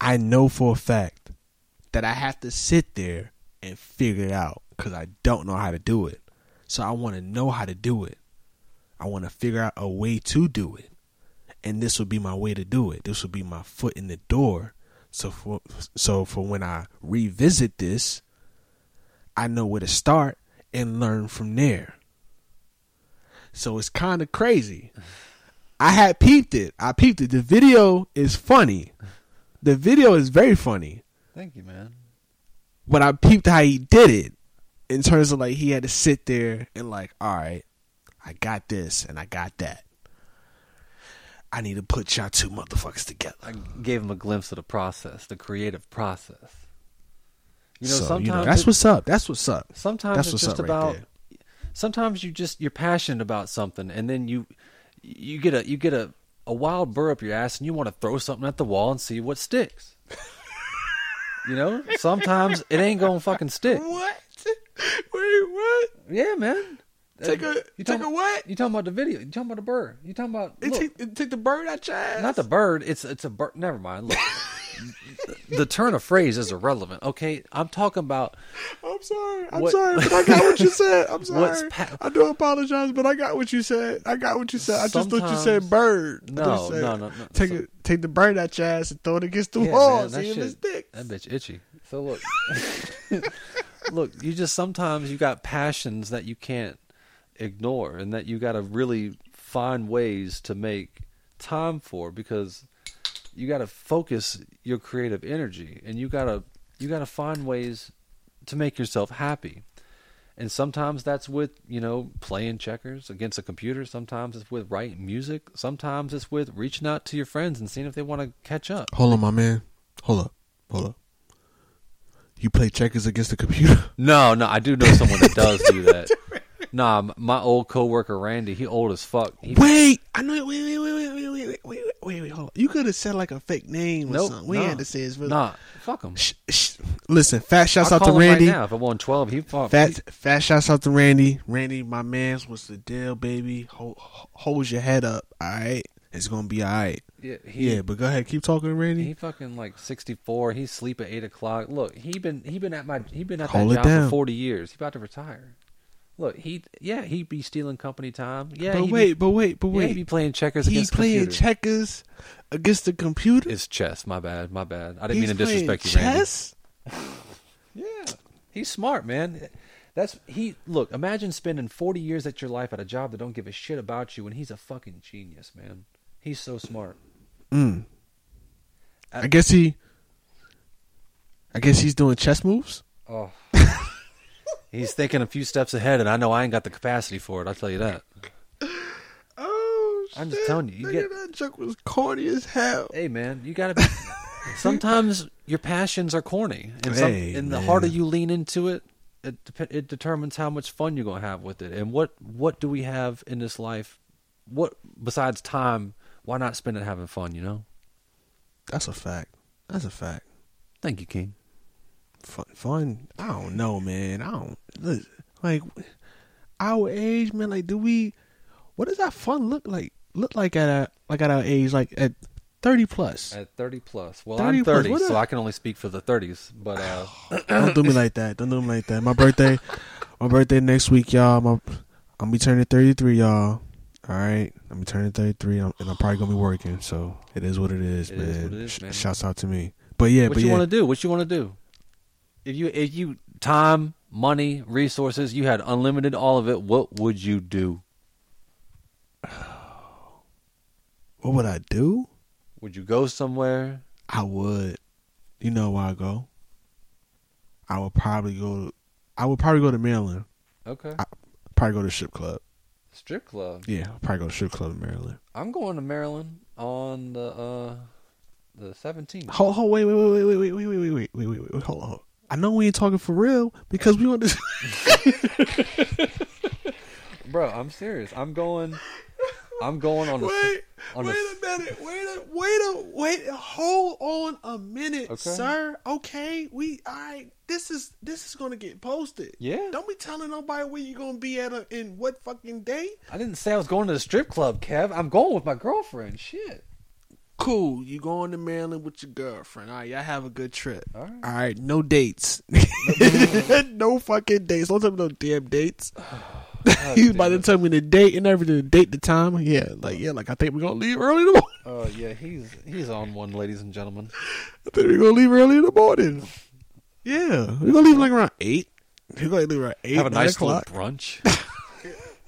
S1: I know for a fact that I have to sit there and figure it out because I don't know how to do it. So I want to know how to do it. I want to figure out a way to do it, and this would be my way to do it. This would be my foot in the door. So for so for when I revisit this, I know where to start and learn from there. So it's kind of crazy. I had peeped it. I peeped it. The video is funny. The video is very funny.
S2: Thank you, man.
S1: But I peeped how he did it in terms of like he had to sit there and like, all right, I got this and I got that. I need to put y'all two motherfuckers together.
S2: I gave him a glimpse of the process, the creative process. You know,
S1: so,
S2: sometimes
S1: you know, that's
S2: it-
S1: what's up. That's what's up.
S2: sometimes
S1: that's
S2: it's
S1: what's
S2: just
S1: up right
S2: about
S1: there.
S2: sometimes you just you're passionate about something and then you you get a you get a a wild burr up your ass, and you want to throw something at the wall and see what sticks. you know, sometimes it ain't gonna fucking stick.
S1: What? Wait, what?
S2: Yeah, man.
S1: Take a
S2: you
S1: take a what?
S2: You talking about the video? You talking about the bird? You talking about
S1: It
S2: look,
S1: take, it take the bird out your ass.
S2: not the bird? It's it's a bird. Never mind. Look, the turn of phrase is irrelevant. Okay, I'm talking about
S1: I'm sorry. I'm
S2: What-
S1: sorry, but I got what you said. I'm
S2: What's
S1: sorry.
S2: pa-
S1: I do apologize, but I got what you said. I got what you said. I just thought you said bird.
S2: No,
S1: said,
S2: no, no, no.
S1: Take
S2: So-
S1: it, take the bird out your ass and throw it against the
S2: Yeah,
S1: wall.
S2: man, that
S1: see if it
S2: shit-. That bitch itchy. So look, look, you just sometimes you got passions that you can't ignore, and that you got to really find ways to make time for because you got to focus your creative energy, and you gotta you got to find ways to make yourself happy. And sometimes that's with, you know, playing checkers against a computer. Sometimes it's with writing music. Sometimes it's with reaching out to your friends and seeing if they want to catch up.
S1: Hold on, my man. Hold up. Hold up. You play checkers against the computer?
S2: No, no, I do know someone that does do that. Nah, my old coworker Randy, he old as fuck. He,
S1: Wait, I know. Wait, wait, wait, wait, wait, wait, wait, wait, wait, wait. Hold on. You could have said like a fake name or
S2: nope,
S1: something. We
S2: nah,
S1: had to say his real.
S2: Nah, fuck him.
S1: Shh, shh. Listen, fat shouts
S2: I'll
S1: out to Randy.
S2: right now. If I won twelve, he fuck.
S1: Fat, fat shouts out to Randy. Randy, my man's what's the deal, baby? Hold, hold your head up, all right? It's gonna be all right.
S2: yeah, he,
S1: Yeah, but go ahead, keep talking, Randy.
S2: he fucking like sixty four. He sleep at eight o'clock. Look, he been he been at my he been at
S1: Hold
S2: that job
S1: down.
S2: for forty years. He about to retire. Look, he yeah he be stealing company time. Yeah,
S1: but wait,
S2: be,
S1: but wait, but
S2: yeah, he be playing checkers
S1: He
S2: against
S1: playing
S2: computer.
S1: checkers against the computer.
S2: It's chess. My bad. My bad. I didn't
S1: He's
S2: mean to disrespect you,
S1: playing
S2: Randy.
S1: chess.
S2: Yeah, he's smart, man. That's he. Look, imagine spending forty years at your life at a job that don't give a shit about you, and he's a fucking genius, man. He's so smart.
S1: Mm. I guess he. I guess he's doing chess moves.
S2: Oh, he's thinking a few steps ahead, and I know I ain't got the capacity for it. I'll tell you that.
S1: Oh,
S2: I'm just telling you, you
S1: Nigga,
S2: get-
S1: that joke was corny as hell.
S2: Hey, man, you gotta be. Sometimes your passions are corny, and, some,
S1: Hey,
S2: and the harder you lean into it, it dep- it determines how much fun you're gonna have with it. And what what do we have in this life? What besides time? Why not spend it having fun? You know.
S1: That's a fact. That's a fact.
S2: Thank you, King.
S1: Fun, fun. I don't know, man. I don't listen, like our age, man. Like, do we? What does that fun look like? Look like at our like at our age, like at thirty plus.
S2: At 30 plus. Well,
S1: 30
S2: I'm
S1: plus,
S2: 30,
S1: what
S2: so I can only speak for the 30s. But uh,
S1: don't do me like that. Don't do me like that. My birthday, my birthday next week, y'all. My, I'm gonna be turning thirty three, y'all. All right, I'm turning thirty three, and I'm probably gonna be working. So it is what it is,
S2: It
S1: man.
S2: is what it is,
S1: Sh- Shouts out to me. But yeah,
S2: what
S1: but
S2: you
S1: yeah,
S2: want to do? What you want to do? If you if you time, money, resources, you had unlimited all of it, what would you do?
S1: what would I do?
S2: Would you go somewhere?
S1: I would. You know where I go? I would probably go. I would probably go to Maryland.
S2: Okay.
S1: I- Probably go to strip club.
S2: Strip club.
S1: Yeah, I'll probably go to strip club in Maryland.
S2: I'm going to Maryland on the uh the 17th.
S1: Hold, hold, wait, wait, wait, wait, wait, wait, wait, wait, wait, wait, wait, wait, wait, hold on. I know we ain't talking for real because we want to.
S2: Bro, I'm serious. I'm going I'm going on the
S1: Wait,
S2: on
S1: wait
S2: the-
S1: a minute. Wait a wait a wait. Hold on a minute,
S2: Okay.
S1: sir. Okay, we. I. This is this is gonna get posted.
S2: Yeah.
S1: Don't be telling nobody where you're gonna be at a, in what fucking day.
S2: I didn't say I was going to the strip club, Kev. I'm going with my girlfriend. Shit.
S1: Cool. You going to Maryland with your girlfriend. All right. Y'all have a good trip.
S2: All right.
S1: All right. No dates. no fucking dates. Don't tell me no damn dates.
S2: God
S1: He's about to tell me the date and everything. The date, the time. Yeah. Like yeah. Like I think we're gonna leave early in the morning.
S2: Oh yeah, he's he's on one, ladies and gentlemen.
S1: I think we're gonna leave early in the morning. Yeah. We're gonna leave like around eight. We're gonna leave around eight.
S2: Have a nice little brunch.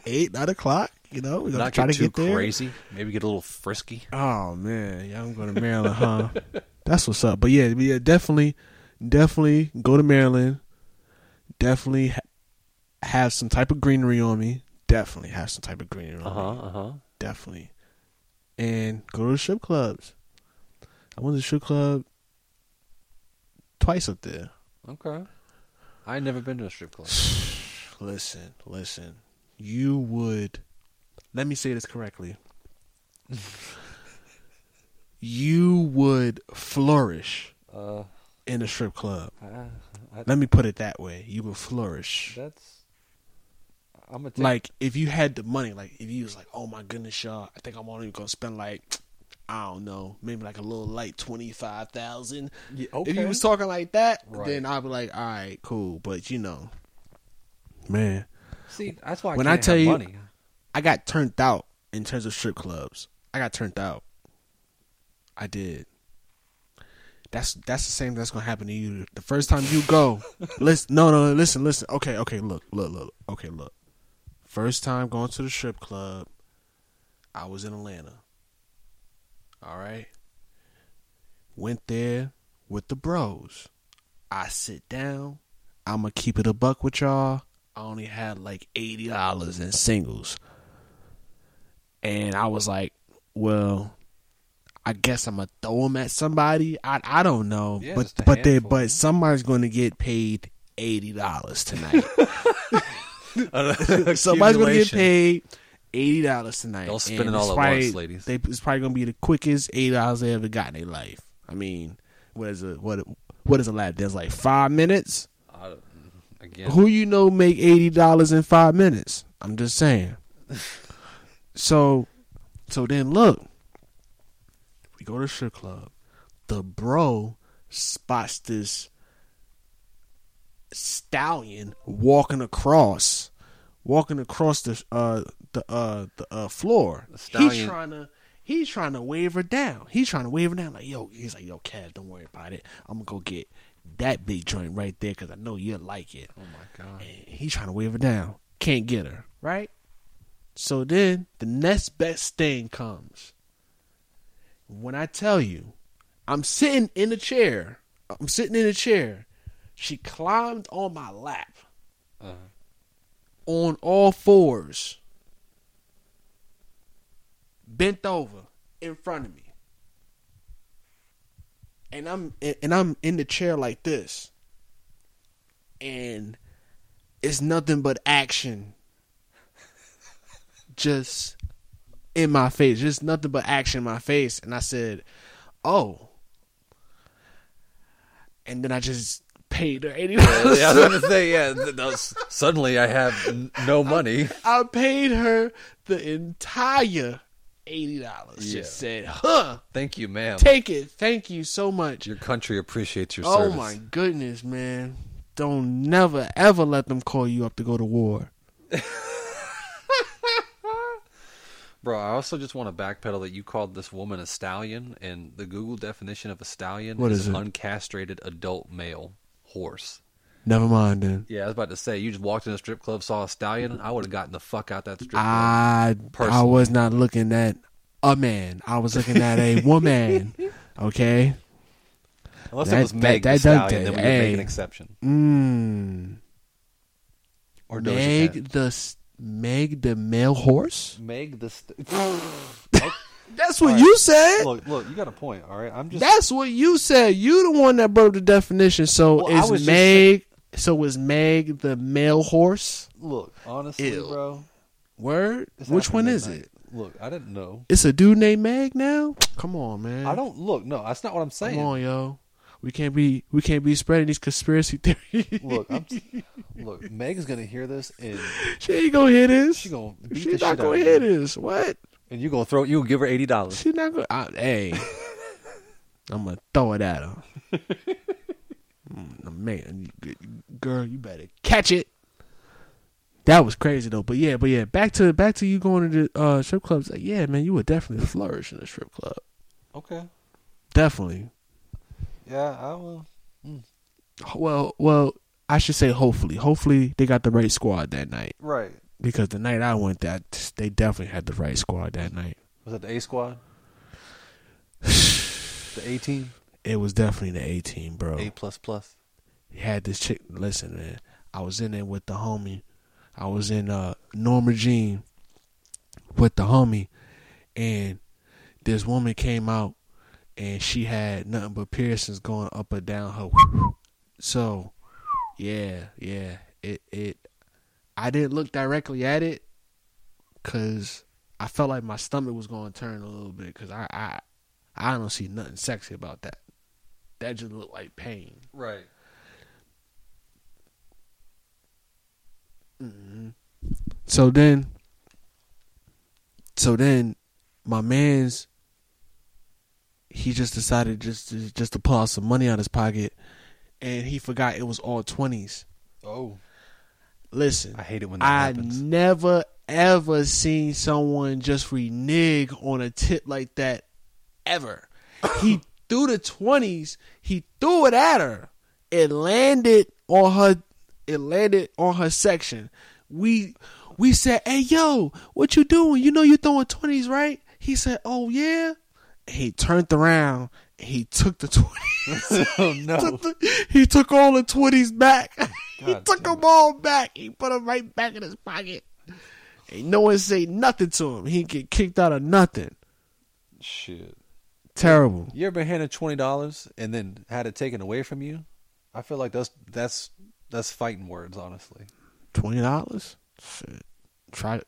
S1: Eight nine o'clock. You know. We're gonna
S2: Not
S1: try
S2: get
S1: to
S2: too
S1: get there.
S2: crazy. Maybe get a little frisky.
S1: Oh man, yeah, I'm going to Maryland, huh? That's what's up. But yeah, yeah, definitely, definitely go to Maryland. Definitely have some type of greenery on me. Definitely have some type of greenery on
S2: Uh huh.
S1: me.
S2: Uh huh.
S1: Definitely, and go to the strip clubs. I went to the strip club twice up there.
S2: Okay. I never been to a strip club.
S1: Listen, listen. You would. Let me say this correctly. you would flourish
S2: Uh,
S1: in a strip club.
S2: I, I,
S1: Let me put it that way. You would flourish.
S2: that's. I'm gonna
S1: Like if you had the money, like if you was like, oh my goodness, y'all, I think I'm only gonna spend like, I don't know, maybe like a little light twenty five thousand.
S2: Yeah,
S1: If you was talking like that,
S2: Right.
S1: then I'd be like, all right, cool. But you know, man,
S2: See, that's why I
S1: When I tell you-
S2: money.
S1: I got turned out in terms of strip clubs. I got turned out. I did. That's that's the same that's gonna happen to you. The first time you go, listen, no, no, listen, listen. Okay, okay, look, look, look. Okay, look. First time going to the strip club, I was in Atlanta. All right. Went there with the bros. I sit down. I'ma keep it a buck with y'all. I only had like eighty dollars in singles. And I was like, well, I guess I'm gonna throw them at somebody. I I don't know,
S2: Yeah,
S1: but but they but somebody's going to get paid eighty dollars tonight. Somebody's going to get paid eighty dollars tonight.
S2: Don't spend it all at
S1: probably-
S2: once, ladies.
S1: They, it's probably going to be the quickest eighty dollars they ever got in their life. I mean, what is it? What what is a lap? There's like five minutes.
S2: I, again,
S1: Who you know make eighty dollars in five minutes? I'm just saying. so, so then look, we go to the strip club. The bro spots this stallion walking across, walking across the uh the uh the uh floor. He's trying to. He's trying to wave her down. He's trying to wave her down. Like, yo, he's like, yo, Kev, don't worry about it. I'm gonna go get that big joint right there because I know you like it.
S2: oh my god,
S1: And he's trying to wave her down. Can't get her, right? So then the next best thing comes. When I tell you, I'm sitting in a chair. I'm sitting in a chair. She climbed on my lap
S2: uh,
S1: on all fours, bent over in front of me. And I'm and I'm in the chair like this. And it's nothing but action. Just in my face. Just nothing but action in my face. And I said, Oh. And then I just paid her eighty dollars.
S2: yeah, I was gonna say, yeah. suddenly, I have no money.
S1: I paid her the entire eighty dollars.
S2: Yeah.
S1: Just said, "Huh,
S2: Thank you, ma'am.
S1: take it. Thank you so much."
S2: Your country appreciates your service.
S1: oh
S2: service.
S1: my goodness, man! Don't never ever let them call you up to go to war.
S2: Bro, I also just want to backpedal that you called this woman a stallion, and the Google definition of a stallion
S1: What
S2: is,
S1: is
S2: an uncastrated adult male horse.
S1: Never mind then.
S2: Yeah, I was about to say, you just walked in a strip club, saw a stallion, I would have gotten the fuck out that strip club.
S1: I I was not looking at a man. I was looking at a woman. Okay.
S2: Unless
S1: that-
S2: it was Meg
S1: that
S2: the
S1: does
S2: stallion,
S1: that.
S2: then we would make an exception.
S1: Mmm.
S2: Or Doja
S1: Meg
S2: Cat.
S1: the Meg the male horse.
S2: Meg the. St-
S1: That's what
S2: right.
S1: you said.
S2: look, look, you got a point. All right, I'm just.
S1: That's what you said. You the one that broke the definition. So
S2: Well,
S1: is
S2: just
S1: Meg? So is Meg the male horse?
S2: look, honestly,
S1: Ew.
S2: bro.
S1: Word.
S2: it's
S1: Which one is
S2: midnight.
S1: it?
S2: Look, I didn't know.
S1: It's a dude named Meg now. Come on, man.
S2: I don't look. No, that's not what I'm saying.
S1: Come on, yo. We can't be. We can't be spreading these conspiracy theories.
S2: Look, I'm. look, Meg's gonna hear this and
S1: she ain't gonna hear this.
S2: she gonna beat
S1: She's not
S2: shit
S1: gonna hear this. What?
S2: And you gonna throw? You gonna give her eighty dollars?
S1: She not gonna. I, hey, I'm gonna throw it at her. Mm, man, girl, you better catch it. That was crazy though. But yeah, but yeah, back to back to you going to the uh, strip clubs. Like, yeah, man, you would definitely flourish in a strip club.
S2: Okay.
S1: Definitely.
S2: Yeah, I will.
S1: Well, well, I should say hopefully. Hopefully they got the right squad that night
S2: Right.
S1: Because the night I went, that they definitely had the right squad that night.
S2: Was it the A squad? the A team?
S1: It was definitely the A team, bro.
S2: A plus plus.
S1: He had this chick. Listen, man. I was in there with the homie. I was in uh Norma Jean with the homie, and this woman came out, and she had nothing but piercings going up and down her. So, yeah, yeah. It it. I didn't look directly at it, cause I felt like my stomach was going to turn a little bit because I, I I don't see nothing sexy about that. That just looked like pain.
S2: Right.
S1: hmm So then, so then, my man's he just decided just to, just to pull out some money out of his pocket, and he forgot it was all twenties.
S2: Oh,
S1: Listen,
S2: I hate it when that
S1: I
S2: happens.
S1: never ever seen someone just renege on a tip like that ever. he threw the twenties, he threw it at her. It landed on her it landed on her section. We we said, Hey yo, what you doing? You know you throwing twenties, right? He said, Oh yeah. He turned around he took the twenties.
S2: oh no!
S1: took the- he took all the twenties back. he took them all back. He put them right back in his pocket. Ain't no one say nothing to him. He get kicked out of nothing.
S2: Shit.
S1: Terrible.
S2: You ever been handed twenty dollars and then had it taken away from you? I feel like that's that's that's fighting words, honestly.
S1: Twenty dollars. Shit. Try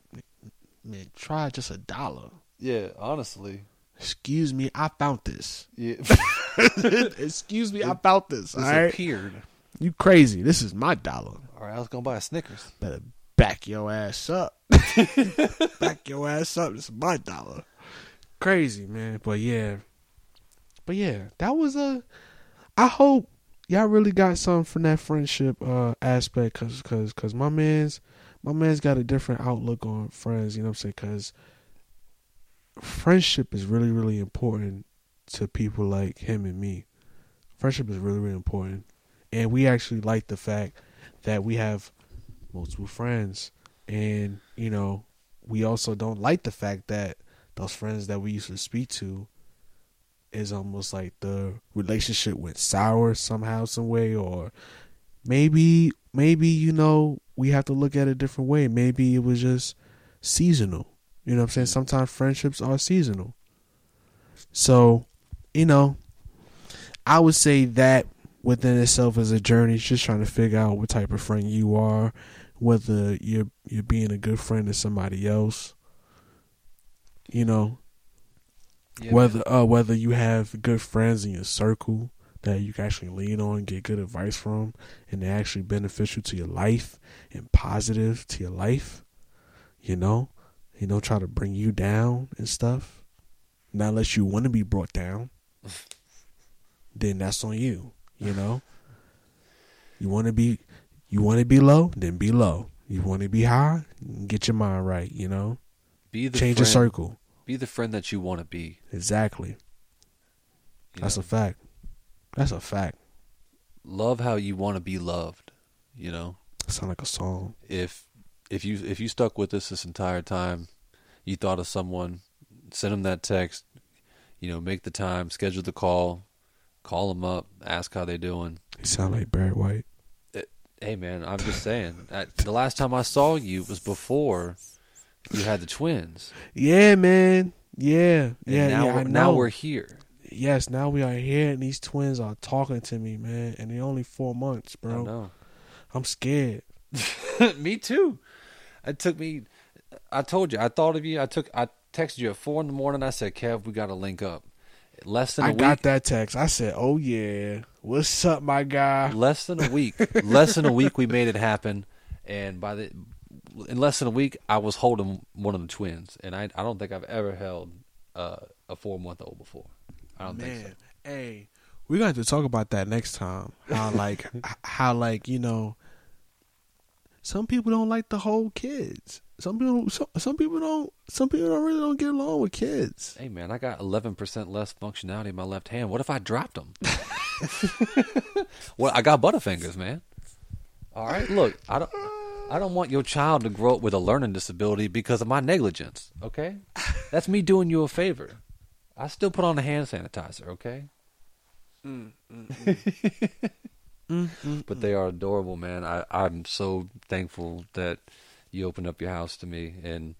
S1: man. Try just a dollar.
S2: Yeah, honestly.
S1: Excuse me. I found this.
S2: Yeah.
S1: Excuse me. I found this. All right.
S2: appeared.
S1: You crazy? This is my dollar.
S2: All right, I was gonna buy a Snickers.
S1: Better back your ass up. back your ass up. This is my dollar. Crazy, man. But yeah. But yeah, that was a. I hope y'all really got something from that friendship uh aspect, cause, cause, cause my man's, my man's got a different outlook on friends. You know what I'm saying? Cause friendship is really, really important to people like him and me. Friendship is really, really important, and we actually like the fact that we have multiple friends. And you know we also don't like the fact that those friends that we used to speak to is almost like the relationship went sour somehow some way or maybe maybe you know we have to look at it a different way. Maybe it was just seasonal you know what i'm saying? Sometimes friendships are seasonal. So you know i would say that within itself is a journey just trying to figure out what type of friend you are whether you're you're being a good friend to somebody else you know
S2: Yeah,
S1: whether uh whether you have good friends in your circle that you can actually lean on and get good advice from and they're actually beneficial to your life and positive to your life you know you know try to bring you down and stuff. Not unless you want to be brought down. Then that's on you you know? You want to be you want to be low then be low. You want to be high get your mind right you know?
S2: Be the
S1: change
S2: friend,
S1: your circle.
S2: Be the friend that you want to be.
S1: exactly.
S2: You
S1: that's
S2: know?
S1: a fact. That's a fact.
S2: Love how you want to be loved. You know,
S1: sound like a song.
S2: If if you if you stuck with us this entire time, you thought of someone, send them that text. You know, make the time, schedule the call, call them up, ask how they're doing.
S1: you sound like Barry White
S2: Hey man, I'm just saying. I, the last time I saw you was before you had the twins.
S1: yeah man yeah
S2: And
S1: yeah
S2: now
S1: yeah
S2: we're, now we're here.
S1: yes now we are here and these twins are talking to me man and they're only four months
S2: I
S1: bro
S2: know.
S1: i'm scared
S2: me too. It took me. I told you. I thought of you. I took. I texted you at four in the morning. I said, "Kev, we got to link up." Less than a
S1: i
S2: week.
S1: I got that text i said oh yeah what's up my guy
S2: Less than a week. less than a week. We made it happen, and by the in less than a week, I was holding one of the twins, and I I don't think I've ever held uh, a four month old before. I don't think so.
S1: man hey we're going to have to talk about that next time how like how like you know some people don't like the whole kids some people some, some people don't some people don't really don't get along with kids
S2: Hey man, I got eleven percent less functionality in my left hand. What if I dropped them? well, I got butterfingers, man. All right, look, I don't, I don't want your child to grow up with a learning disability because of my negligence. Okay, that's me doing you a favor. I still put on the hand sanitizer. Okay, mm, mm, mm. Mm-hmm. but they are adorable, man. I, I'm so thankful that you opened up your house to me, and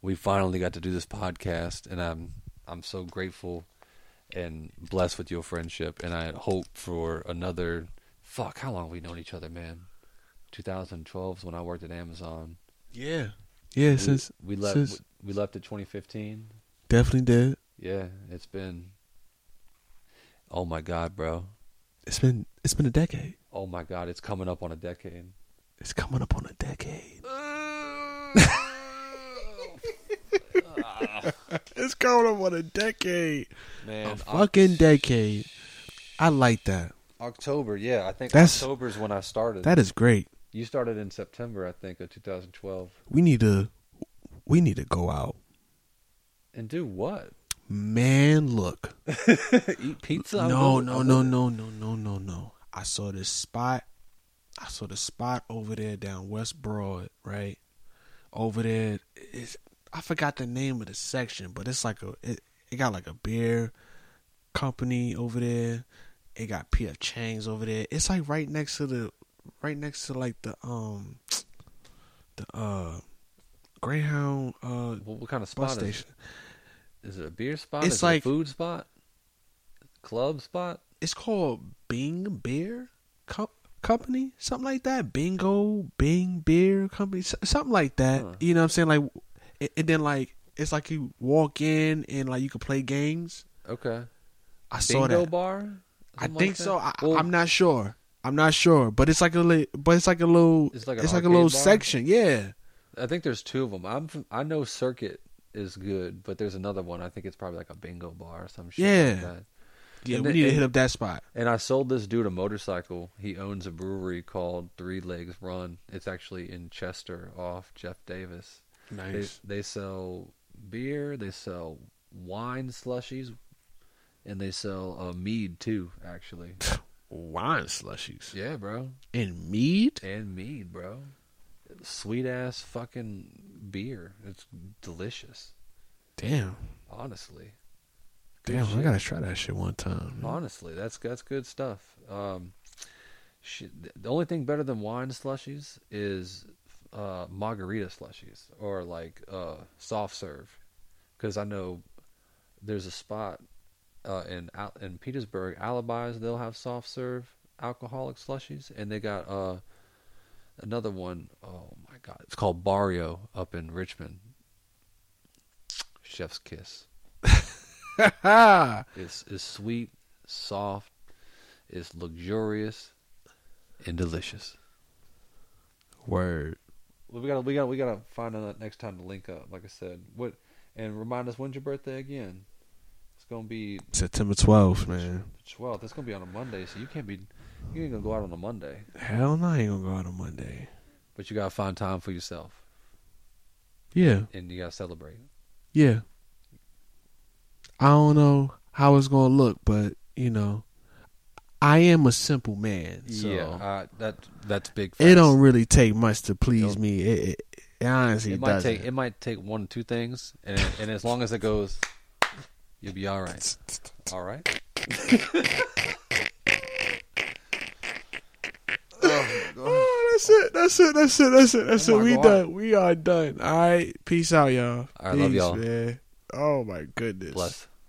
S2: we finally got to do this podcast, and I'm I'm so grateful and blessed with your friendship, and I hope for another. Fuck, how long have we known each other, man? 2012 is when I worked at Amazon.
S1: yeah Yeah,
S2: We-
S1: since
S2: we left
S1: since-
S2: we left at 2015.
S1: definitely did.
S2: Yeah, it's been. Oh my god, bro!
S1: It's been it's been a decade.
S2: Oh my god, it's coming up on a decade.
S1: It's coming up on a decade. It's coming up on a decade.
S2: Man,
S1: A fucking decade. I like that.
S2: October, yeah, I think
S1: That's-
S2: October is when I started.
S1: That is great.
S2: you started in September, I think, of 2012.
S1: We need to we need to go out.
S2: And do what?
S1: Man, look.
S2: Eat pizza?
S1: No, no, no, no, no, no, no, no. I saw this spot. I saw the spot over there down West Broad, right? Over there, it's, I forgot the name of the section, but it's like a it, it got like a beer company over there. It got PF Chang's over there. It's like right next to the right next to like the um the uh Greyhound uh
S2: What, what kind of spot
S1: bus
S2: is it? Is it a beer spot?
S1: It's
S2: is
S1: like-
S2: it a food spot? Club spot?
S1: it's called Bing Beer Co- Company, something like that. Bingo Bing Beer Company, something like that.
S2: Huh.
S1: You know what I'm saying? Like, and- then like it's like you walk in and like you can play games.
S2: Okay.
S1: I saw
S2: Bingo
S1: that.
S2: bar?
S1: I think
S2: like
S1: so. I,
S2: Well,
S1: I'm not sure. I'm not sure, but it's like a li- but it's like a little
S2: It's like
S1: it's like a little
S2: bar?
S1: section. Yeah.
S2: I think there's two of them. I'm from, I know Circuit is good, but there's another one. I think it's probably like a bingo bar or some shit
S1: Yeah.
S2: like that.
S1: Yeah,
S2: And
S1: we need to hit up that spot.
S2: And I sold this dude a motorcycle. He owns a brewery called Three Legs Run. It's actually in Chester off Jeff Davis. They, they sell beer, they sell wine slushies, and they sell uh, mead too, actually.
S1: Wine slushies
S2: Yeah, bro.
S1: and mead.
S2: And mead, bro. Sweet ass fucking beer. It's delicious.
S1: Damn,
S2: Honestly. Good
S1: damn, I gotta try that shit one time. man.
S2: Honestly, that's that's good stuff. Um, shit, the only thing better than wine slushies is uh, margarita slushies or like uh, soft serve, because I know there's a spot uh, in in Petersburg, Alibis. They'll have soft serve alcoholic slushies, and they got uh, another one. Oh my god, it's called Barrio up in Richmond. Chef's kiss. It's is sweet, soft, it's luxurious, and delicious.
S1: Word.
S2: Well, we gotta we gotta we gotta find out next time to link up. Like I said, what and remind us when's your birthday again? It's gonna be
S1: September 12th, man.
S2: twelfth. It's gonna be on a Monday, so you can't be you ain't gonna go out on a Monday.
S1: Hell no, I ain't gonna go out on Monday.
S2: But you gotta find time for yourself
S1: Yeah,
S2: and you gotta celebrate.
S1: yeah. I don't know how it's gonna look, but you know, I am a simple man, so
S2: yeah, uh, that that's big.
S1: it don't really take much to please me. It, it, it honestly
S2: It might
S1: doesn't.
S2: take it might take one or two things, and and as long as it goes, you'll be all right. All right.
S1: Oh, that's it. That's it. That's it. That's it. That's
S2: Oh
S1: it. We
S2: God.
S1: done. We are done. All right. Peace out, y'all.
S2: All right, love y'all.
S1: man. Oh my goodness.
S2: Bless.